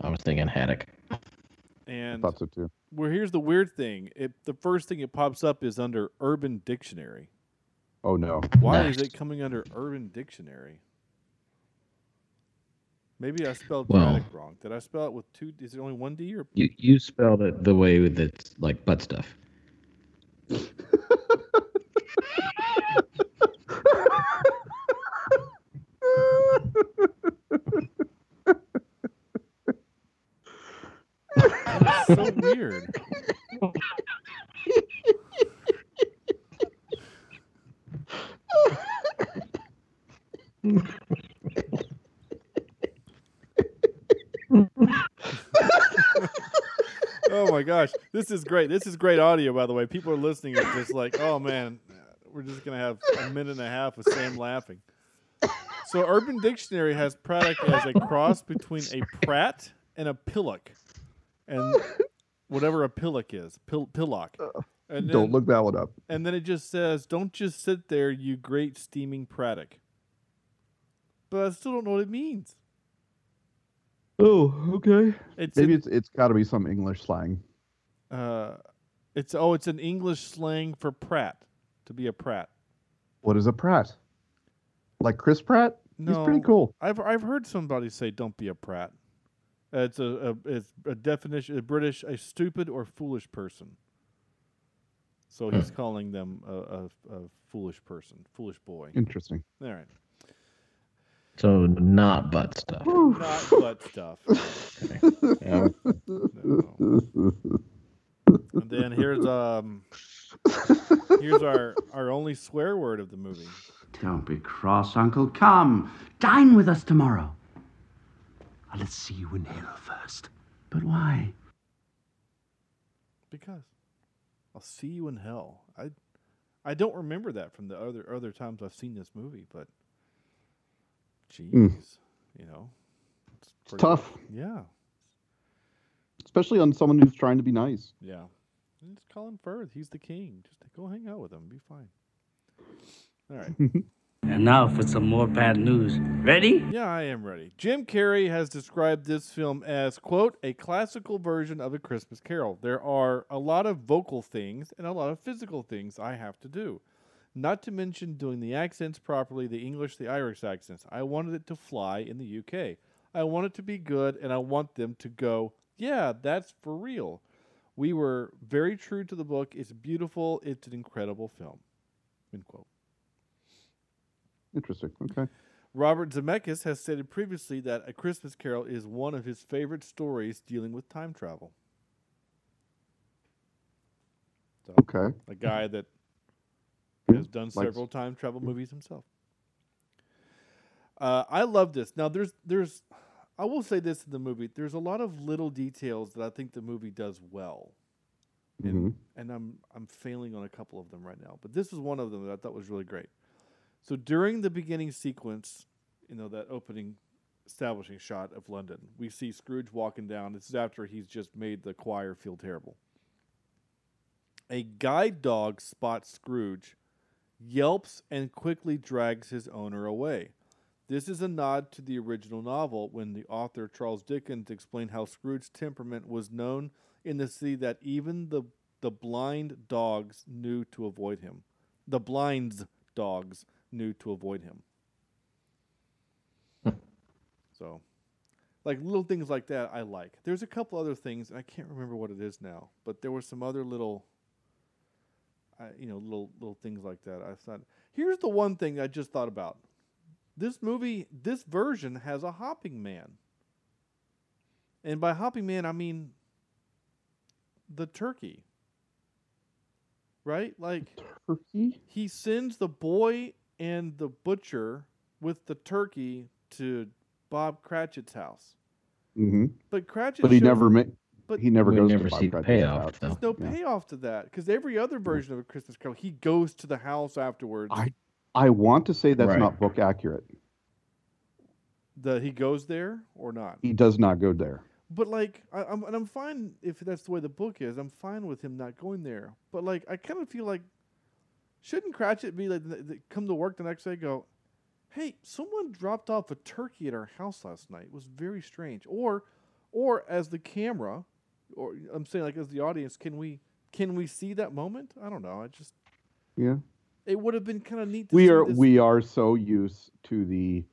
I was thinking haddock. And I Thought so too. well, here's the weird thing. It the first thing it pops up is under Urban Dictionary. Oh no. Why is it coming under Urban Dictionary? Maybe I spelled Well- Braddock wrong. Did I spell it with two? Is it only one D or? You you spelled it the way that's like butt stuff. [laughs] so weird. oh my gosh, this is great. This is great audio, by the way. People are listening are just like, oh man, we're just gonna have a minute and a half of Sam laughing. So, Urban Dictionary has Praddock as a cross between a Pratt and a Pillock, and whatever a Pillock is, Pill- Pillock. And Don't look that one up. and then it just says, "Don't just sit there, you great steaming Praddock." But I still don't know what it means. Oh, okay. It's Maybe an- it's it's got to be some English slang. uh, it's oh, it's an English slang for Pratt to be a Pratt. What is a Pratt? Like Chris Pratt? He's pretty cool. I've I've heard somebody say, "Don't be a Pratt." Uh, it's a, a it's a definition. A British, a stupid or foolish person. So he's calling them a, a, a foolish person, foolish boy. Interesting. All right, So not butt stuff. not butt stuff. [laughs] Yeah. No. And then here's um here's our our only swear word of the movie. Don't be cross, Uncle. Come, dine with us tomorrow. Uh, Let's see you in hell first. But why? Because I'll see you in hell. I I don't remember that from the other other times I've seen this movie, but jeez, you know, it's, It's pretty- tough, Yeah, especially on someone who's trying to be nice. yeah. And It's Colin Firth. He's the king. Just go hang out with him. Be fine. All right. [laughs] And now for some more bad news. Ready? Yeah, I am ready. Jim Carrey has described this film as, quote, a classical version of A Christmas Carol. There are a lot of vocal things and a lot of physical things I have to do. Not to mention doing the accents properly, the English, the Irish accents. I wanted it to fly in the UK. I want it to be good, and I want them to go, yeah, that's for real. We were very true to the book. It's beautiful. It's an incredible film. End quote. Interesting. Okay. Robert Zemeckis has stated previously that A Christmas Carol is one of his favorite stories dealing with time travel. So, Okay. a guy that has done likes- several time travel movies himself. Uh, I love this. Now, there's, there's, I will say this in the movie. There's a lot of little details that I think the movie does well, hmm and I'm, I'm failing on a couple of them right now. But this is one of them that I thought was really great. So during the beginning sequence, you know that opening establishing shot of London, we see Scrooge walking down. This is after he's just made the choir feel terrible. A guide dog spots Scrooge, yelps, and quickly drags his owner away. This is a nod to the original novel when the author Charles Dickens explained how Scrooge's temperament was known in the city that even the the blind dogs knew to avoid him. The blind's dogs knew to avoid him. so, like little things like that, I like. There's a couple other things, and I can't remember what it is now, but there were some other little, uh, you know, little little things like that. I thought. Here's the one thing I just thought about. This movie, this version has a hopping man. And by hopping man, I mean the turkey. Right? Like Turkey. he sends the boy and the butcher with the turkey to Bob Cratchit's house. hmm But Cratchit But he shows- never. Ma- but he never goes never to Bob see the Cratchit's payoff, house. though. there's no Yeah. payoff to that because every other version of a Christmas Carol, he goes to the house afterwards. I- I want to say that's Right. not book accurate. That he goes there or not. He does not go there. But like, I, I'm and I'm fine if that's the way the book is. I'm fine with him not going there. But like, I kind of feel like, shouldn't Cratchit be like, th- th- come to work the next day, go, hey, someone dropped off a turkey at our house last night. It was very strange. Or, or as the camera, or I'm saying like as the audience, can we can we see that moment? I don't know. I just Yeah. it would have been kind of neat. to we see are this- we are so used to the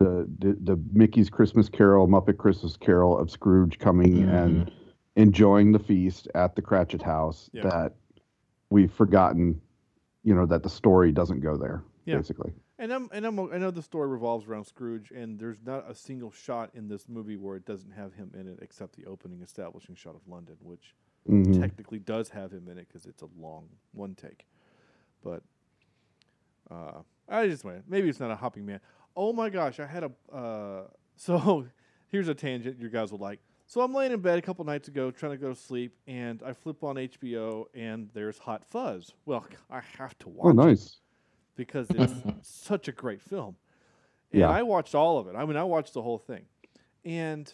the the, the Mickey's Christmas Carol, Muppet Christmas Carol of Scrooge coming mm-hmm. and enjoying the feast at the Cratchit house Yeah. that we've forgotten, you know, that the story doesn't go there. Yeah. Basically, And I'm and I'm I know the story revolves around Scrooge, and there's not a single shot in this movie where it doesn't have him in it, except the opening establishing shot of London, which Mhm. technically does have him in it because it's a long one take. But uh, I just went. Maybe it's not a hopping man. Oh my gosh, I had a. Uh, [laughs] so here's a tangent you guys will like. So I'm laying in bed a couple nights ago trying to go to sleep, and I flip on HBO, and there's Hot Fuzz. Well, [laughs] I have to watch oh, it nice. because it's [laughs] such a great film. And Yeah. I watched all of it. I mean, I watched the whole thing, and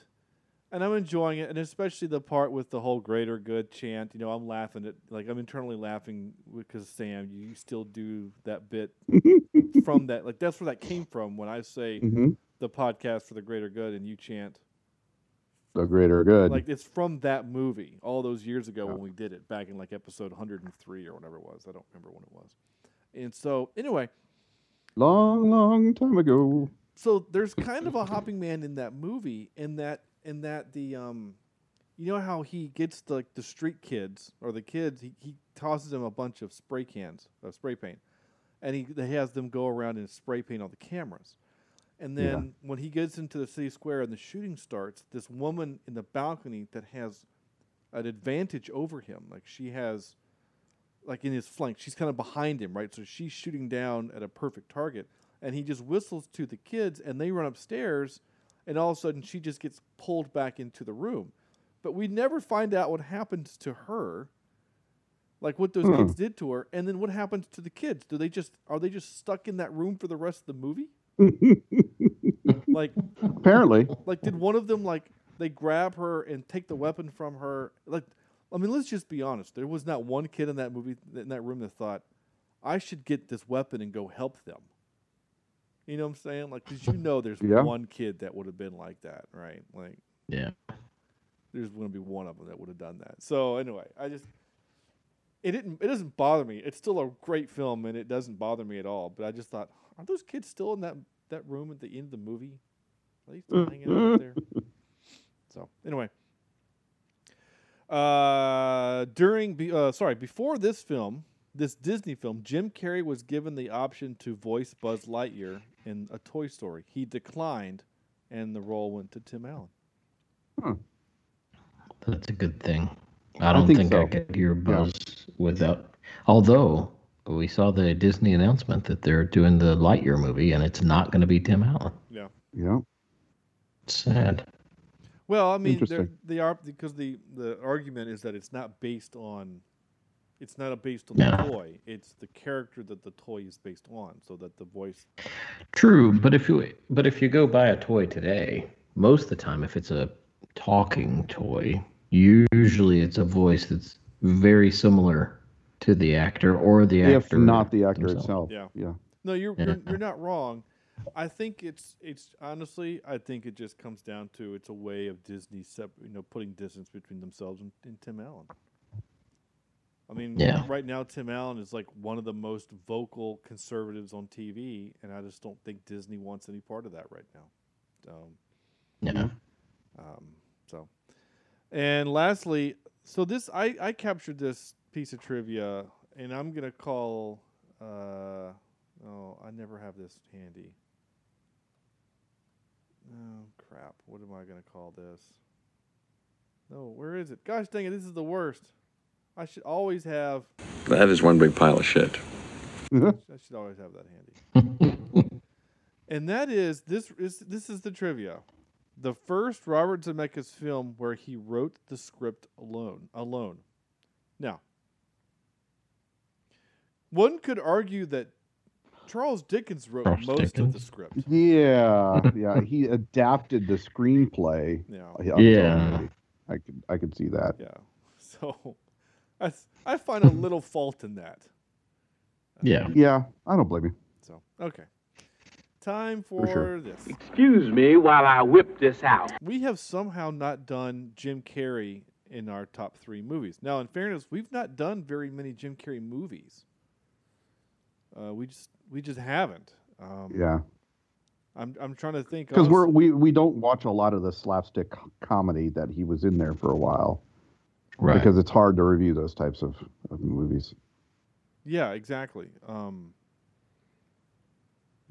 and I'm enjoying it, and especially the part with the whole "greater good" chant. You know, I'm laughing at like I'm internally laughing because Sam, you still do that bit [laughs] from that. Like that's where that came from when I say hmm the podcast for the greater good, and you chant. The greater good. Like it's from that movie all those years ago Yeah. when we did it back in like episode 103 or whatever it was. I don't remember when it was. And so anyway, long, long time ago. so there's kind of a hopping man in that movie in that in that the um you know how he gets the, like the street kids or the kids he, he tosses them a bunch of spray cans of spray paint and he, he has them go around and spray paint all the cameras and Yeah. then when he gets into the city square and the shooting starts this woman in the balcony that has an advantage over him like she has like in his flank she's kind of behind him right? So she's shooting down at a perfect target. And he just whistles to the kids and they run upstairs and all of a sudden she just gets pulled back into the room. But we never find out what happens to her like what those Hmm. kids did to her. And then what happens to the kids? Do they just are they just stuck in that room for the rest of the movie [laughs] like Apparently, like did one of them like they grab her and take the weapon from her? Like i mean let's just be honest. There was not one kid in that movie in that room that thought i should get this weapon and go help them. You know what i'm saying? Like because you know there's Yeah. one kid that would have been like that right? Like Yeah. there's going to be one of them that would have done that. So anyway i just it didn't it doesn't bother me. It's still a great film and it doesn't bother me at all but i just thought are those kids still in that that room at the end of the movie are they still hanging out there so anyway uh during be, uh sorry before this film this Disney film, Jim Carrey was given the option to voice Buzz Lightyear in a Toy Story. He declined, and the role went to Tim Allen. That's a good thing. I don't think think, I so. could hear Buzz without. Although we saw the Disney announcement that they're doing the Lightyear movie, and it's not going to be Tim Allen. Yeah. Yeah. It's sad. Well, I mean, they're- Interesting. they are because the the argument is that it's not based on, it's not a based on Yeah. the toy. It's the character that the toy is based on, so that the voice. True, but if you but if you go buy a toy today, most of the time, if it's a talking toy, usually it's a voice that's very similar to the actor or the If actor. not the actor themselves. itself. Yeah. Yeah. No, you're Yeah. you're, you're not wrong. I think it's it's honestly, I think it just comes down to it's a way of Disney, sep- you know, putting distance between themselves and, and Tim Allen. I mean, Yeah. right now Tim Allen is like one of the most vocal conservatives on TV, and I just don't think Disney wants any part of that right now. Um, Yeah. um, so, and lastly, so this I I captured this piece of trivia, and I'm gonna call. Uh, oh, I never have this handy. Oh crap! What am I gonna call this? No, where is it? Gosh dang it! This is the worst. I should always have. That is one big pile of shit. [laughs] I should always have that handy. and that is this is this is the trivia. The first Robert Zemeckis film where he wrote the script alone. Alone. Now, one could argue that Charles Dickens wrote Charles most of the script. Yeah. Yeah. He adapted the screenplay. Yeah. of Yeah. movie. I could I could see that. Yeah. [laughs] So, I I find a little fault in that. Uh, yeah. Yeah. I don't blame you. So okay. Time for, sure. this. Excuse me while I whip this out. we have somehow not done Jim Carrey in our top three movies. Now, in fairness, we've not done very many Jim Carrey movies. Uh, we just we just haven't. Um, Yeah. I'm I'm trying to think Because we're we we don't watch a lot of the slapstick comedy that he was in there for a while Right. because it's hard to review those types of, of movies. yeah exactly. Um,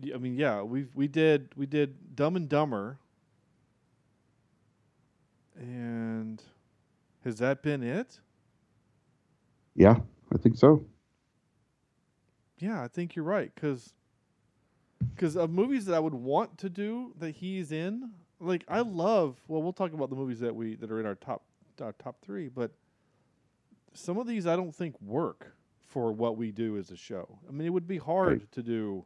y- I mean yeah we we did we did Dumb and Dumber. And has that been it? Yeah, I think so. Yeah, I think you're right because because of movies that I would want to do that he's in. Like I love. Well, we'll talk about the movies that we that are in our top our top three, but some of these I don't think work for what we do as a show. I mean, it would be hard Right. to do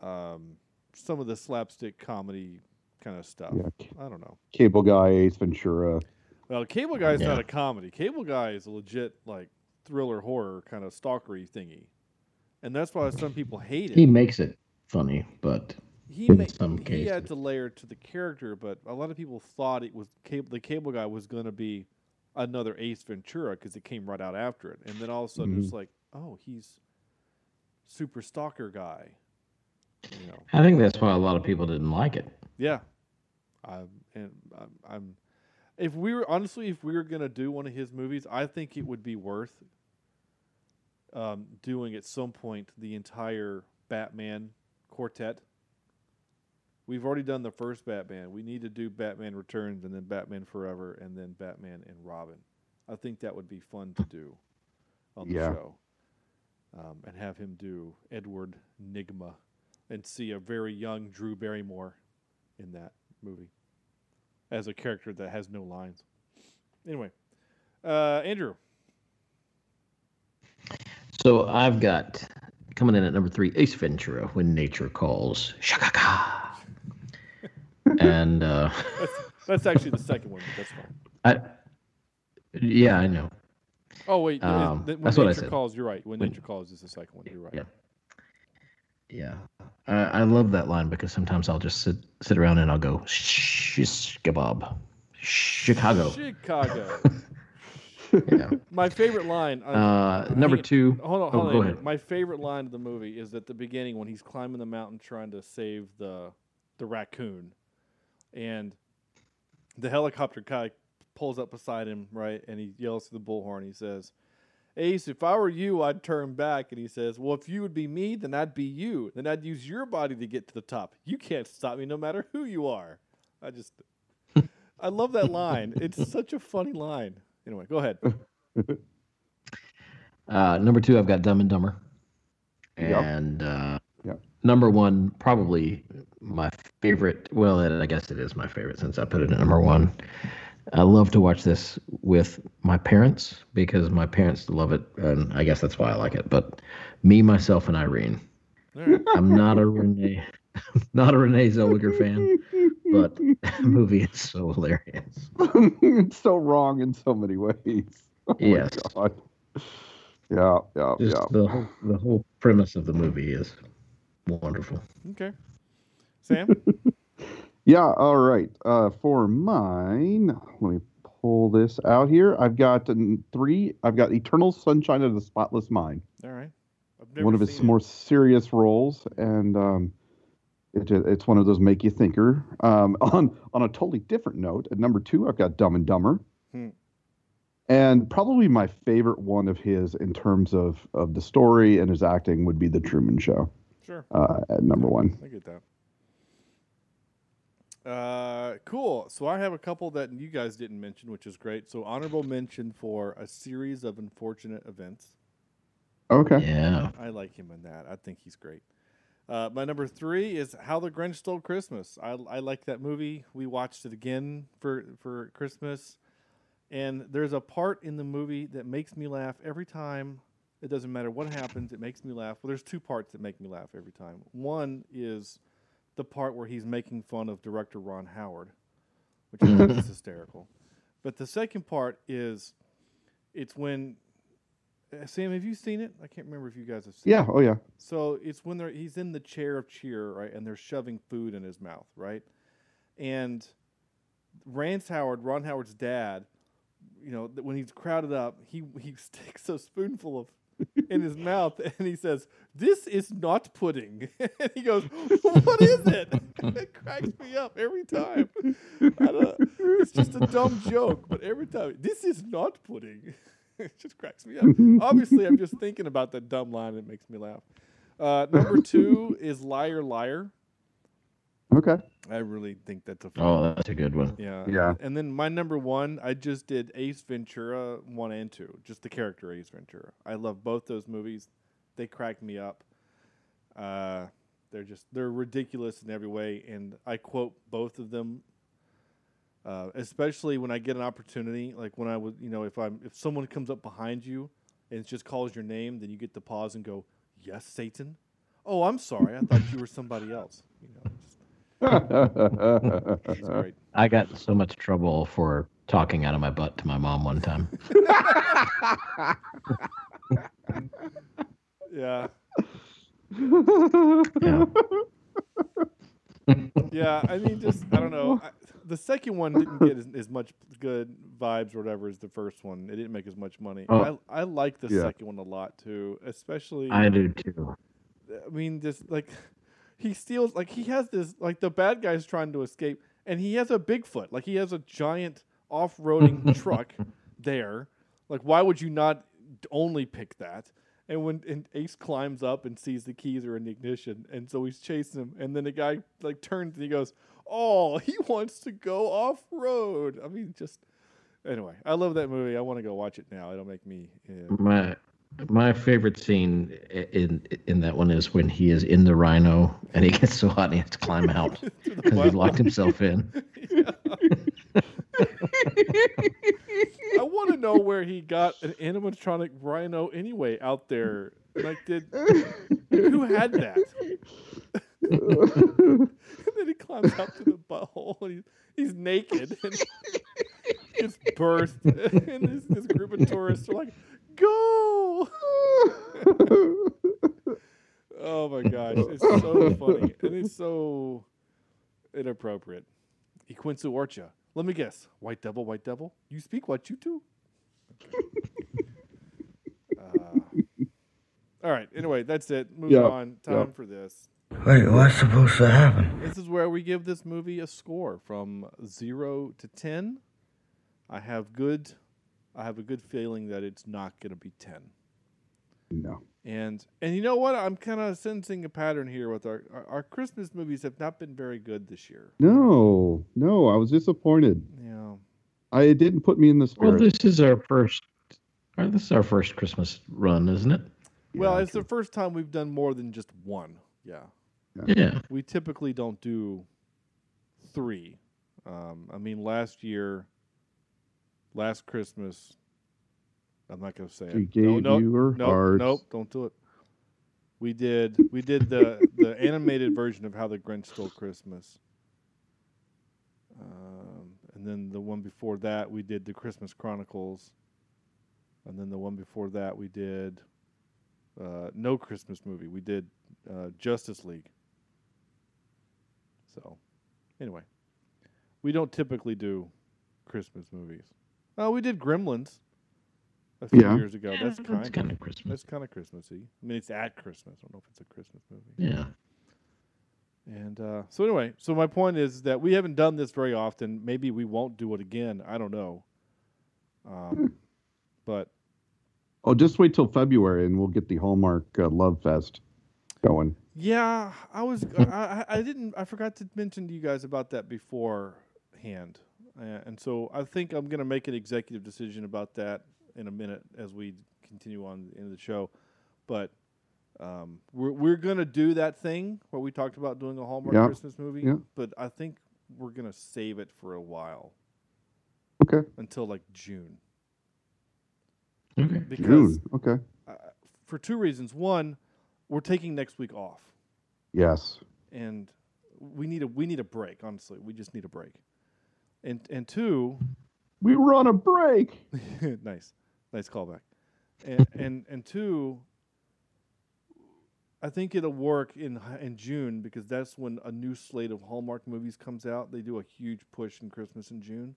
um, some of the slapstick comedy kind of stuff. Yeah. c- I don't know. Cable Guy, Ace Ventura. Well, Cable Guy is not a comedy. Cable Guy is a legit like thriller horror kind of stalkery thingy, and that's why some people hate it. He makes it funny, but he in ma- some he had cases. to layer to the character, but a lot of people thought it was cable, the cable guy was going to be another Ace Ventura because it came right out after it, and then all of a sudden Mm-hmm. it's like, oh, he's super stalker guy. You know, I think that's why a lot of people didn't like it. yeah. Um, and I'm, I'm, if we were honestly, if we were going to do one of his movies, I think it would be worth um, doing at some point the entire Batman quartet. We've already done the first Batman. We need to do Batman Returns and then Batman Forever and then Batman and Robin. I think that would be fun to do on the show. Um, and have him do Edward Nygma and see a very young Drew Barrymore in that movie as a character that has no lines. Anyway, uh, Andrew. So I've got coming in at number three, Ace Ventura, When Nature Calls. Shikaka. [laughs] and uh, That's, that's actually the second one, but that's fine. I, yeah, I know. Oh wait, Um, when that's what I nature said. calls. You're right. When, When- nature calls is the second one. You're right. Yeah. Yeah, I, I love that line because sometimes I'll just sit sit around and I'll go shish kebab, Chicago. Chicago. [laughs] Yeah. [laughs] My favorite line. Uh, number two. Hold on, oh, hold on. go ahead. My favorite line of the movie is at the beginning when he's climbing the mountain trying to save the the raccoon, and the helicopter guy pulls up beside him, right, and he yells to the bullhorn. He says, Ace, if I were you, I'd turn back. And he says, Well, if you would be me, then I'd be you. Then I'd use your body to get to the top. You can't stop me no matter who you are. I just, [laughs] I love that line. It's such a funny line. Anyway, go ahead. [laughs] Uh, number two, I've got Dumb and Dumber. Yep. And uh, Yep. number one, probably my favorite. Well, I guess it is my favorite since I put it at number one. I love to watch this with my parents because my parents love it, and I guess that's why I like it. But me, myself, and Irene. All right. I'm not a Renee, [laughs] not a Renee Zellweger fan, [laughs] but the [laughs] [laughs] movie is so hilarious. it's so wrong in so many ways. [laughs] Oh my Yes. God. Yeah, yeah, Just yeah. the whole, the whole premise of the movie is wonderful. Okay. Sam? Yeah, all right. Uh, for mine, let me pull this out here. I've got um, three. I've got Eternal Sunshine of the Spotless Mind, All right. One of his it. more serious roles, and um, it, it's one of those make you thinker. Um, [laughs] on on a totally different note, at number two, I've got Dumb and Dumber, Hmm. and probably my favorite one of his in terms of of the story and his acting would be The Truman Show Sure. uh, at number one. I get that. Uh, cool. So I have a couple that you guys didn't mention, which is great. So honorable mention for a series of unfortunate events. Okay. Yeah. I like him in that. I think he's great. Uh, my number three is How the Grinch Stole Christmas. I, I like that movie. We watched it again for for Christmas, and there's a part in the movie that makes me laugh every time. It doesn't matter what happens; it makes me laugh. Well, there's two parts that make me laugh every time. One is the part where he's making fun of director Ron Howard, which I think is [laughs] hysterical. But the second part is, it's when uh, Sam, have you seen it? I can't remember if you guys have seen it. Yeah. Oh yeah. So it's when they're he's in the chair of cheer, right, and they're shoving food in his mouth, right? And Rance Howard, Ron Howard's dad, you know, when he's crowded up, he he [laughs] sticks a spoonful of [laughs] in his mouth and he says, "This is not pudding." [laughs] and he goes, "What is it?" it cracks me up every time. I don't, it's just a dumb joke, but every time, this is not pudding. [laughs] it just cracks me up. Obviously, I'm just thinking about that dumb line. It makes me laugh. Uh, number [laughs] two is Liar Liar. Okay. I really think that's a funny Oh, that's a good one. yeah. Yeah. And then my number one, I just did Ace Ventura one and two, just the character Ace Ventura. I love both those movies. They crack me up. Uh, they're just they're ridiculous in every way, and I quote both of them. Uh, especially when I get an opportunity, like when I would, you know, if I'm if someone comes up behind you and just calls your name, then you get to pause and go, "Yes, Satan." Oh, I'm sorry. I thought you were somebody else. You know, just. [laughs] I got so much trouble for talking out of my butt to my mom one time. [laughs] Yeah. Yeah. yeah, I mean, just I don't know. I, the second one didn't get as, as much good vibes or whatever as the first one. It didn't make as much money. Oh. I I like the Yeah. second one a lot too, especially. I do too. I mean, just like [laughs] he steals, like he has this, like the bad guy's trying to escape, and he has a Bigfoot, like he has a giant off-roading [laughs] truck there. Like, why would you not only pick that? And when and Ace climbs up and sees the keys are in the ignition, and so he's chasing him, and then the guy like turns and he goes, "Oh, he wants to go off road." I mean, just anyway, I love that movie. I want to go watch it now. It'll make me. Uh, My my favorite scene in in that one is when he is in the rhino and he gets so hot and he has to climb out [laughs] because he locked himself in. [laughs] [laughs] Want to know where he got an animatronic rhino anyway out there. Like, did who had that? [laughs] and then he climbs up to the butthole. And he's, he's naked and gets [laughs] birthed. And this, this group of tourists are like, "Go!" [laughs] oh my gosh, it's so funny and it's so inappropriate. Equinsu Orcha. Let me guess. White devil, white devil. You speak what you do? Uh, all right. Anyway, that's it. Move Yeah, on. Time yeah. for this. Wait, what's supposed to happen? This is where we give this movie a score from zero to ten. I have good. I have a good feeling that it's not going to be ten. No. And and you know what? I'm kind of sensing a pattern here with our, our our Christmas movies have not been very good this year. No, no, I was disappointed. Yeah. I it didn't put me in the Well, this is our first. uh, This is our first Christmas run, isn't it? well, it's the first time we've done more than just one. Yeah. Yeah. We typically don't do three. Um, I mean, last year, last Christmas, I'm not going to say it. no, gave no, you her no, nope, don't do it. We did we did the [laughs] the animated version of How the Grinch Stole Christmas. Um, and then the one before that we did the Christmas Chronicles. And then the one before that we did uh, no Christmas movie. We did uh, Justice League. So, anyway, we don't typically do Christmas movies. Oh, we did Gremlins a few Yeah. years ago. Yeah, that's that's kind kinda Christmas. That's kind of Christmassy. I mean, it's at Christmas. I don't know if it's a Christmas movie. Yeah. And uh, so anyway, so my point is that we haven't done this very often. Maybe we won't do it again. I don't know. Um, but Oh, just wait till February and we'll get the Hallmark uh, Love Fest going. Yeah, I was. [laughs] I, I I didn't. I forgot to mention to you guys about that beforehand, uh, and so I think I'm going to make an executive decision about that in a minute as we continue on in the show. But um, we're we're going to do that thing where we talked about doing a Hallmark Yeah, Christmas movie. yeah. But I think we're going to save it for a while. Okay. Until like June. Okay. Because June. Okay. uh, for two reasons. One, we're taking next week off. Yes. and we need a we need a break. Honestly, we just need a break. And and two, We were on a break. [laughs] nice, nice callback. And [laughs] and and two, I think it'll work in in June because that's when a new slate of Hallmark movies comes out. They do a huge push in Christmas in June,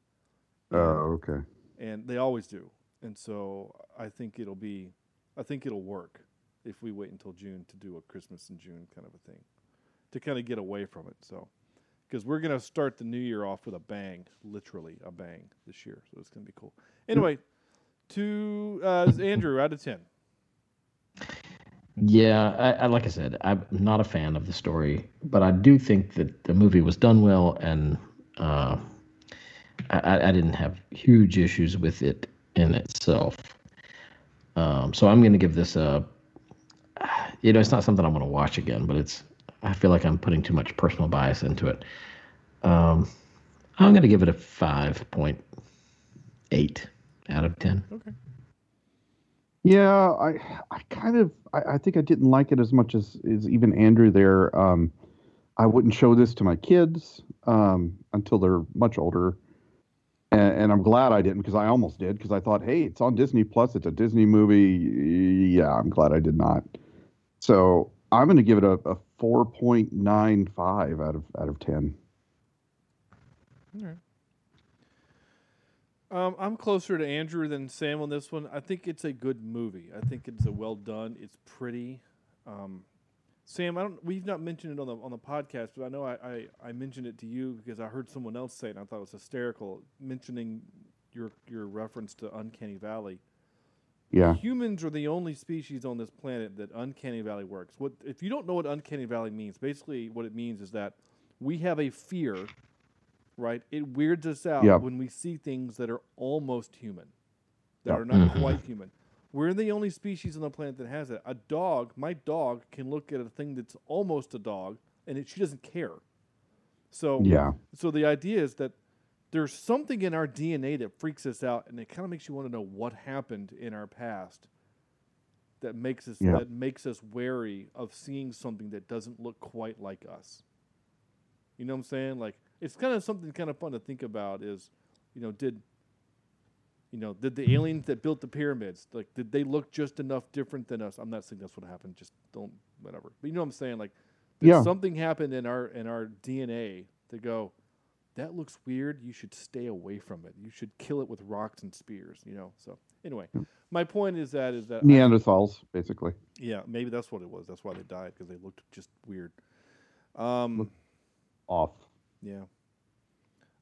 Oh, okay. and they always do. And so I think it'll be, I think it'll work if we wait until June to do a Christmas in June kind of a thing, to kind of get away from it. So, because we're gonna start the new year off with a bang, literally a bang this year. So it's gonna be cool. Anyway, to uh, Andrew out of ten. Yeah, I, I like I said, I'm not a fan of the story, but I do think that the movie was done well, and uh, I, I didn't have huge issues with it in itself. Um, so I'm going to give this a. You know, it's not something I'm going to watch again, but it's. I feel like I'm putting too much personal bias into it. Um, I'm going to give it a five point eight out of ten. Okay. Yeah, I I kind of I, I think I didn't like it as much as as even Andrew there. Um, I wouldn't show this to my kids um, until they're much older, and, and I'm glad I didn't because I almost did because I thought, hey, it's on Disney Plus, it's a Disney movie. Yeah, I'm glad I did not. So I'm going to give it a, a 4.95 out of out of 10. All right. Um, I'm closer to Andrew than Sam on this one. I think it's a good movie. I think it's a well done. It's pretty. Um, Sam, I don't. We've not mentioned it on the on the podcast, but I know I, I, I mentioned it to you because I heard someone else say it, and I thought it was hysterical. Mentioning your your reference to Uncanny Valley. Yeah. Humans are the only species on this planet that Uncanny Valley works. What if you don't know what Uncanny Valley means? Basically, what it means is that we have a fear, right? It weirds us out Yep. when we see things that are almost human, that Yep. are not Mhm. quite human. We're the only species on the planet that has it. A dog, my dog, can look at a thing that's almost a dog, and it, she doesn't care. So Yeah. So the idea is that there's something in our DNA that freaks us out, and it kind of makes you want to know what happened in our past that makes us Yeah. that makes us wary of seeing something that doesn't look quite like us. You know what I'm saying? Like it's kind of something kind of fun to think about. Is you know did you know did the aliens that built the pyramids like did they look just enough different than us? I'm not saying that's what happened. Just don't whatever. But you know what I'm saying? Like did Yeah. something happened in our in our DNA to go that looks weird. You should stay away from it. You should kill it with rocks and spears. You know. So anyway, my point is that is that I- Neanderthals, basically. yeah, maybe that's what it was. That's why they died because they looked just weird. Um, Off. yeah.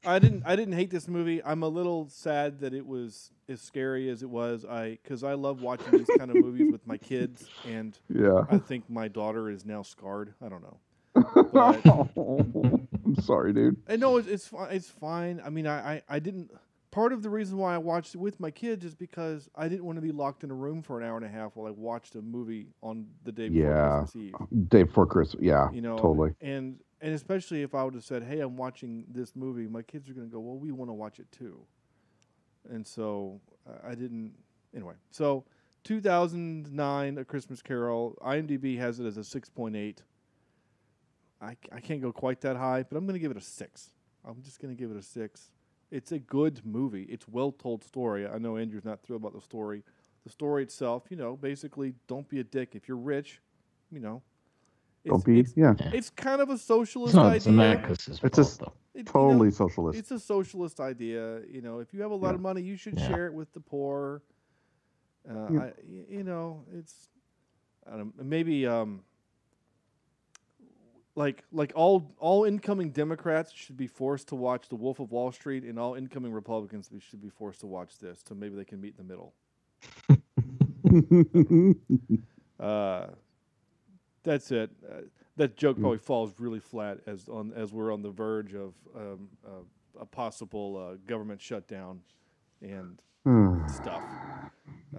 I didn't. I didn't hate this movie. I'm a little sad that it was as scary as it was. I because I love watching these kind of movies with my kids, and Yeah. I think my daughter is now scarred. I don't know. [laughs] [laughs] I'm sorry, dude. I know it's it's, fi- it's fine. I mean, I, I I didn't. Part of the reason why I watched it with my kids is because I didn't want to be locked in a room for an hour and a half while I watched a movie on the day before Yeah. Christmas Eve. Day before Christmas. Yeah. You know, Totally. And and especially if I would have said, "Hey, I'm watching this movie," my kids are going to go, "Well, we want to watch it too." And so I- I didn't. Anyway, so 2009, A Christmas Carol. IMDb has it as a 6.8. I, c- I can't go quite that high, but I'm going to give it a six. I'm just going to give it a six. It's a good movie. It's well told story. I know Andrew's not thrilled about the story. The story itself, you know, basically, don't be a dick. If you're rich, you know, Don't be. Yeah. it's kind of a socialist It's idea. Zemeckis' It's a s- It- you know, totally socialist. It's a socialist idea. You know, if you have a lot Yeah. of money, you should Yeah. share it with the poor. Uh, Yeah. I, y- you know, it's I don't maybe um, like like all all incoming Democrats should be forced to watch The Wolf of Wall Street, and all incoming Republicans should be forced to watch this, so maybe they can meet in the middle. [laughs] Uh, that's it. Uh, that joke Mm. probably falls really flat as on as we're on the verge of um, uh, a possible uh, government shutdown and stuff.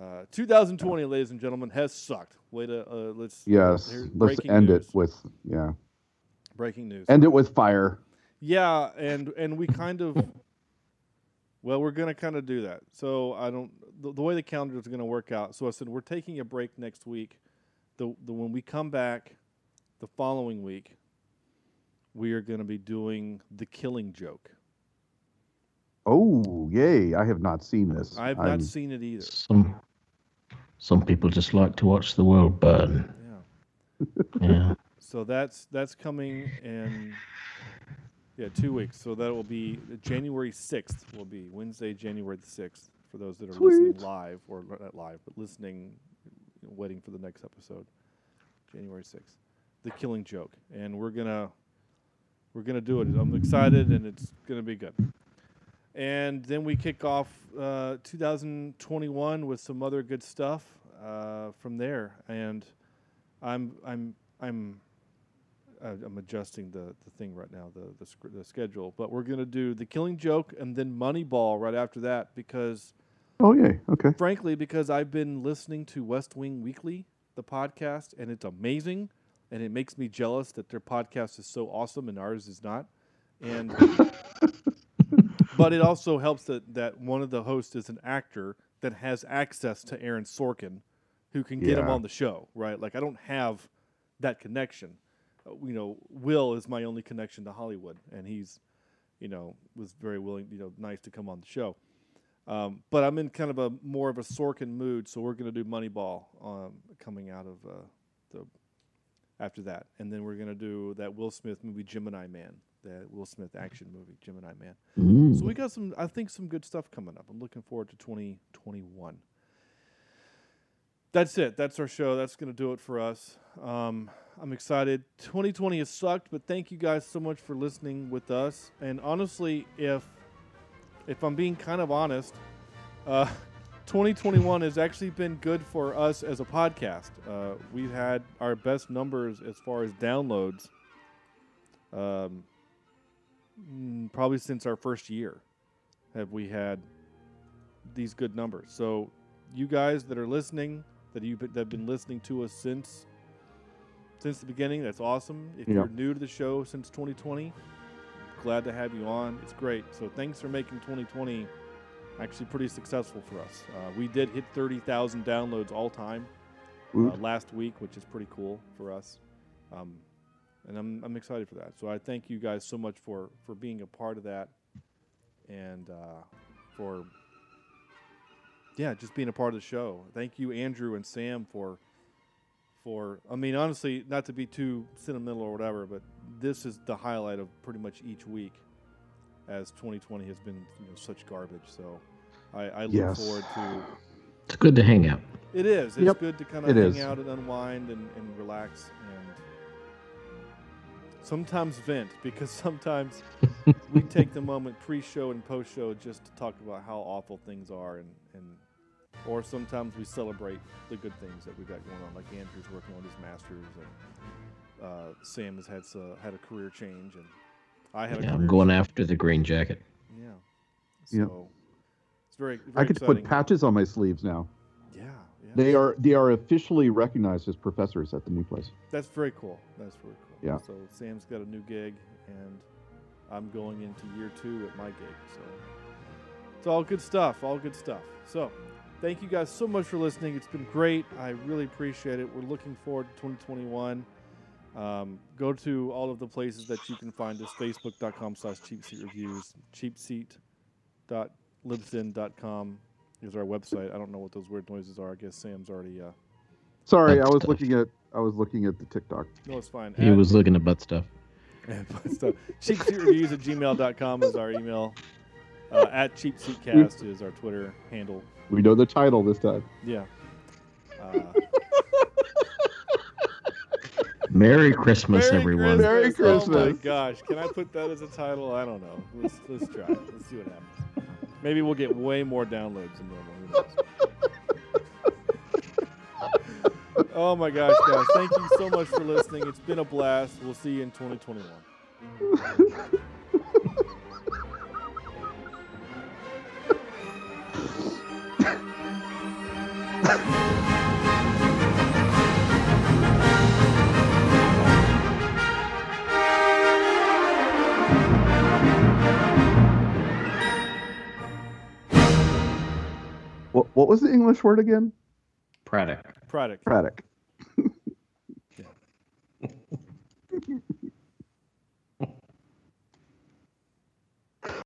Uh, 2020, ladies and gentlemen, has sucked. Way to uh, let's yes. Let's end news. it with yeah. Breaking news. End it with fire. Yeah, and and we kind of well, we're gonna kind of do that. So I don't the, the way the calendar is gonna work out. So I said we're taking a break next week. The the when we come back, the following week, we are gonna be doing the Killing Joke. Oh, yay. I have not seen this. I've I'm- not seen it either. Some some people just like to watch the world burn. Yeah. Yeah. So that's that's coming in yeah two weeks. So that will be January sixth. Will be Wednesday, January the sixth. For those that are listening live or not live, but listening, waiting for the next episode. January sixth, the Killing Joke, and we're gonna we're gonna do it. I'm excited, and it's gonna be good. And then we kick off uh, 2021 with some other good stuff uh, from there. And I'm I'm I'm I'm adjusting the, the thing right now, the the, sc- the schedule. But we're gonna do the Killing Joke and then Moneyball right after that because, Oh, yeah. Okay. frankly, because I've been listening to West Wing Weekly, the podcast, and it's amazing, and it makes me jealous that their podcast is so awesome and ours is not. And [laughs] but it also helps that that one of the hosts is an actor that has access to Aaron Sorkin, who can get him on the show. Right? Like I don't have that connection. Uh, you know, Will is my only connection to Hollywood, and he's, you know, was very willing, you know, nice to come on the show. Um, but I'm in kind of a more of a Sorkin mood, so we're going to do Moneyball um, coming out of uh, the after that, and then we're going to do that Will Smith movie Gemini Man, that Will Smith action movie Gemini Man. So we got some, I think, some good stuff coming up. I'm looking forward to 2021. That's it. That's our show. That's going to do it for us. Um, I'm excited. 2020 has sucked, but thank you guys so much for listening with us. And honestly, if if I'm being kind of honest, uh, [laughs] 2021 has actually been good for us as a podcast. Uh, we've had our best numbers as far as downloads, um, mm, probably since our first year. Have we had these good numbers? So, you guys that are listening, that you that have been listening to us since since the beginning, that's awesome. If Yeah. you're new to the show since 2020, glad to have you on. It's great. So thanks for making 2020 actually pretty successful for us. Uh, we did hit 30,000 downloads all time uh, last week, which is pretty cool for us. Um, and I'm, I'm excited for that. So I thank you guys so much for, for being a part of that and uh, for, yeah, just being a part of the show. Thank you, Andrew and Sam, for for I mean honestly, not to be too sentimental or whatever, but this is the highlight of pretty much each week as 2020 has been you know, such garbage. So I, I look Yes. forward to It's good to hang out. it is. It's Yep, good to kind of it hang is. out and unwind and, and relax and sometimes vent because [laughs] sometimes we take the [laughs] moment pre-show and post-show just to talk about how awful things are and, and or sometimes we celebrate the good things that we've got going on like andrew's working on his masters and uh, sam has had uh, had a career change and i had a Yeah, career I'm going change. after the green jacket. yeah Yeah. so it's very, very I get to exciting. put patches on my sleeves now. yeah yeah They are they are officially recognized as professors at the new place. That's very cool. That's very cool. Yeah. So Sam's got a new gig, and I'm going into year two at my gig. So it's all good stuff. All good stuff. So thank you guys so much for listening. It's been great. I really appreciate it. We're looking forward to 2021. Um, go to all of the places that you can find us facebook.com slash cheap seat reviews cheapseat.libsyn.com is our website i don't know what those weird noises are i guess sam's already uh Sorry, I was stuff. looking at I was looking at the TikTok. no it's fine He At- was looking at butt stuff. [laughs] and fun stuff. Cheapseatreviews at gmail.com is our email. Uh, at cheapseatcast is our Twitter handle. We know the title this time. Yeah. Uh, Merry Christmas, Merry everyone. Merry Oh my Christmas. gosh, can I put that as a title? I don't know. Let's let's try it. Let's see what happens. Maybe we'll get way more downloads than normal. Who knows? oh my gosh, guys! Thank you so much for listening. It's been a blast. We'll see you in 2021. [laughs] What what was the English word again? Product. Product. Braddock. [laughs] [laughs]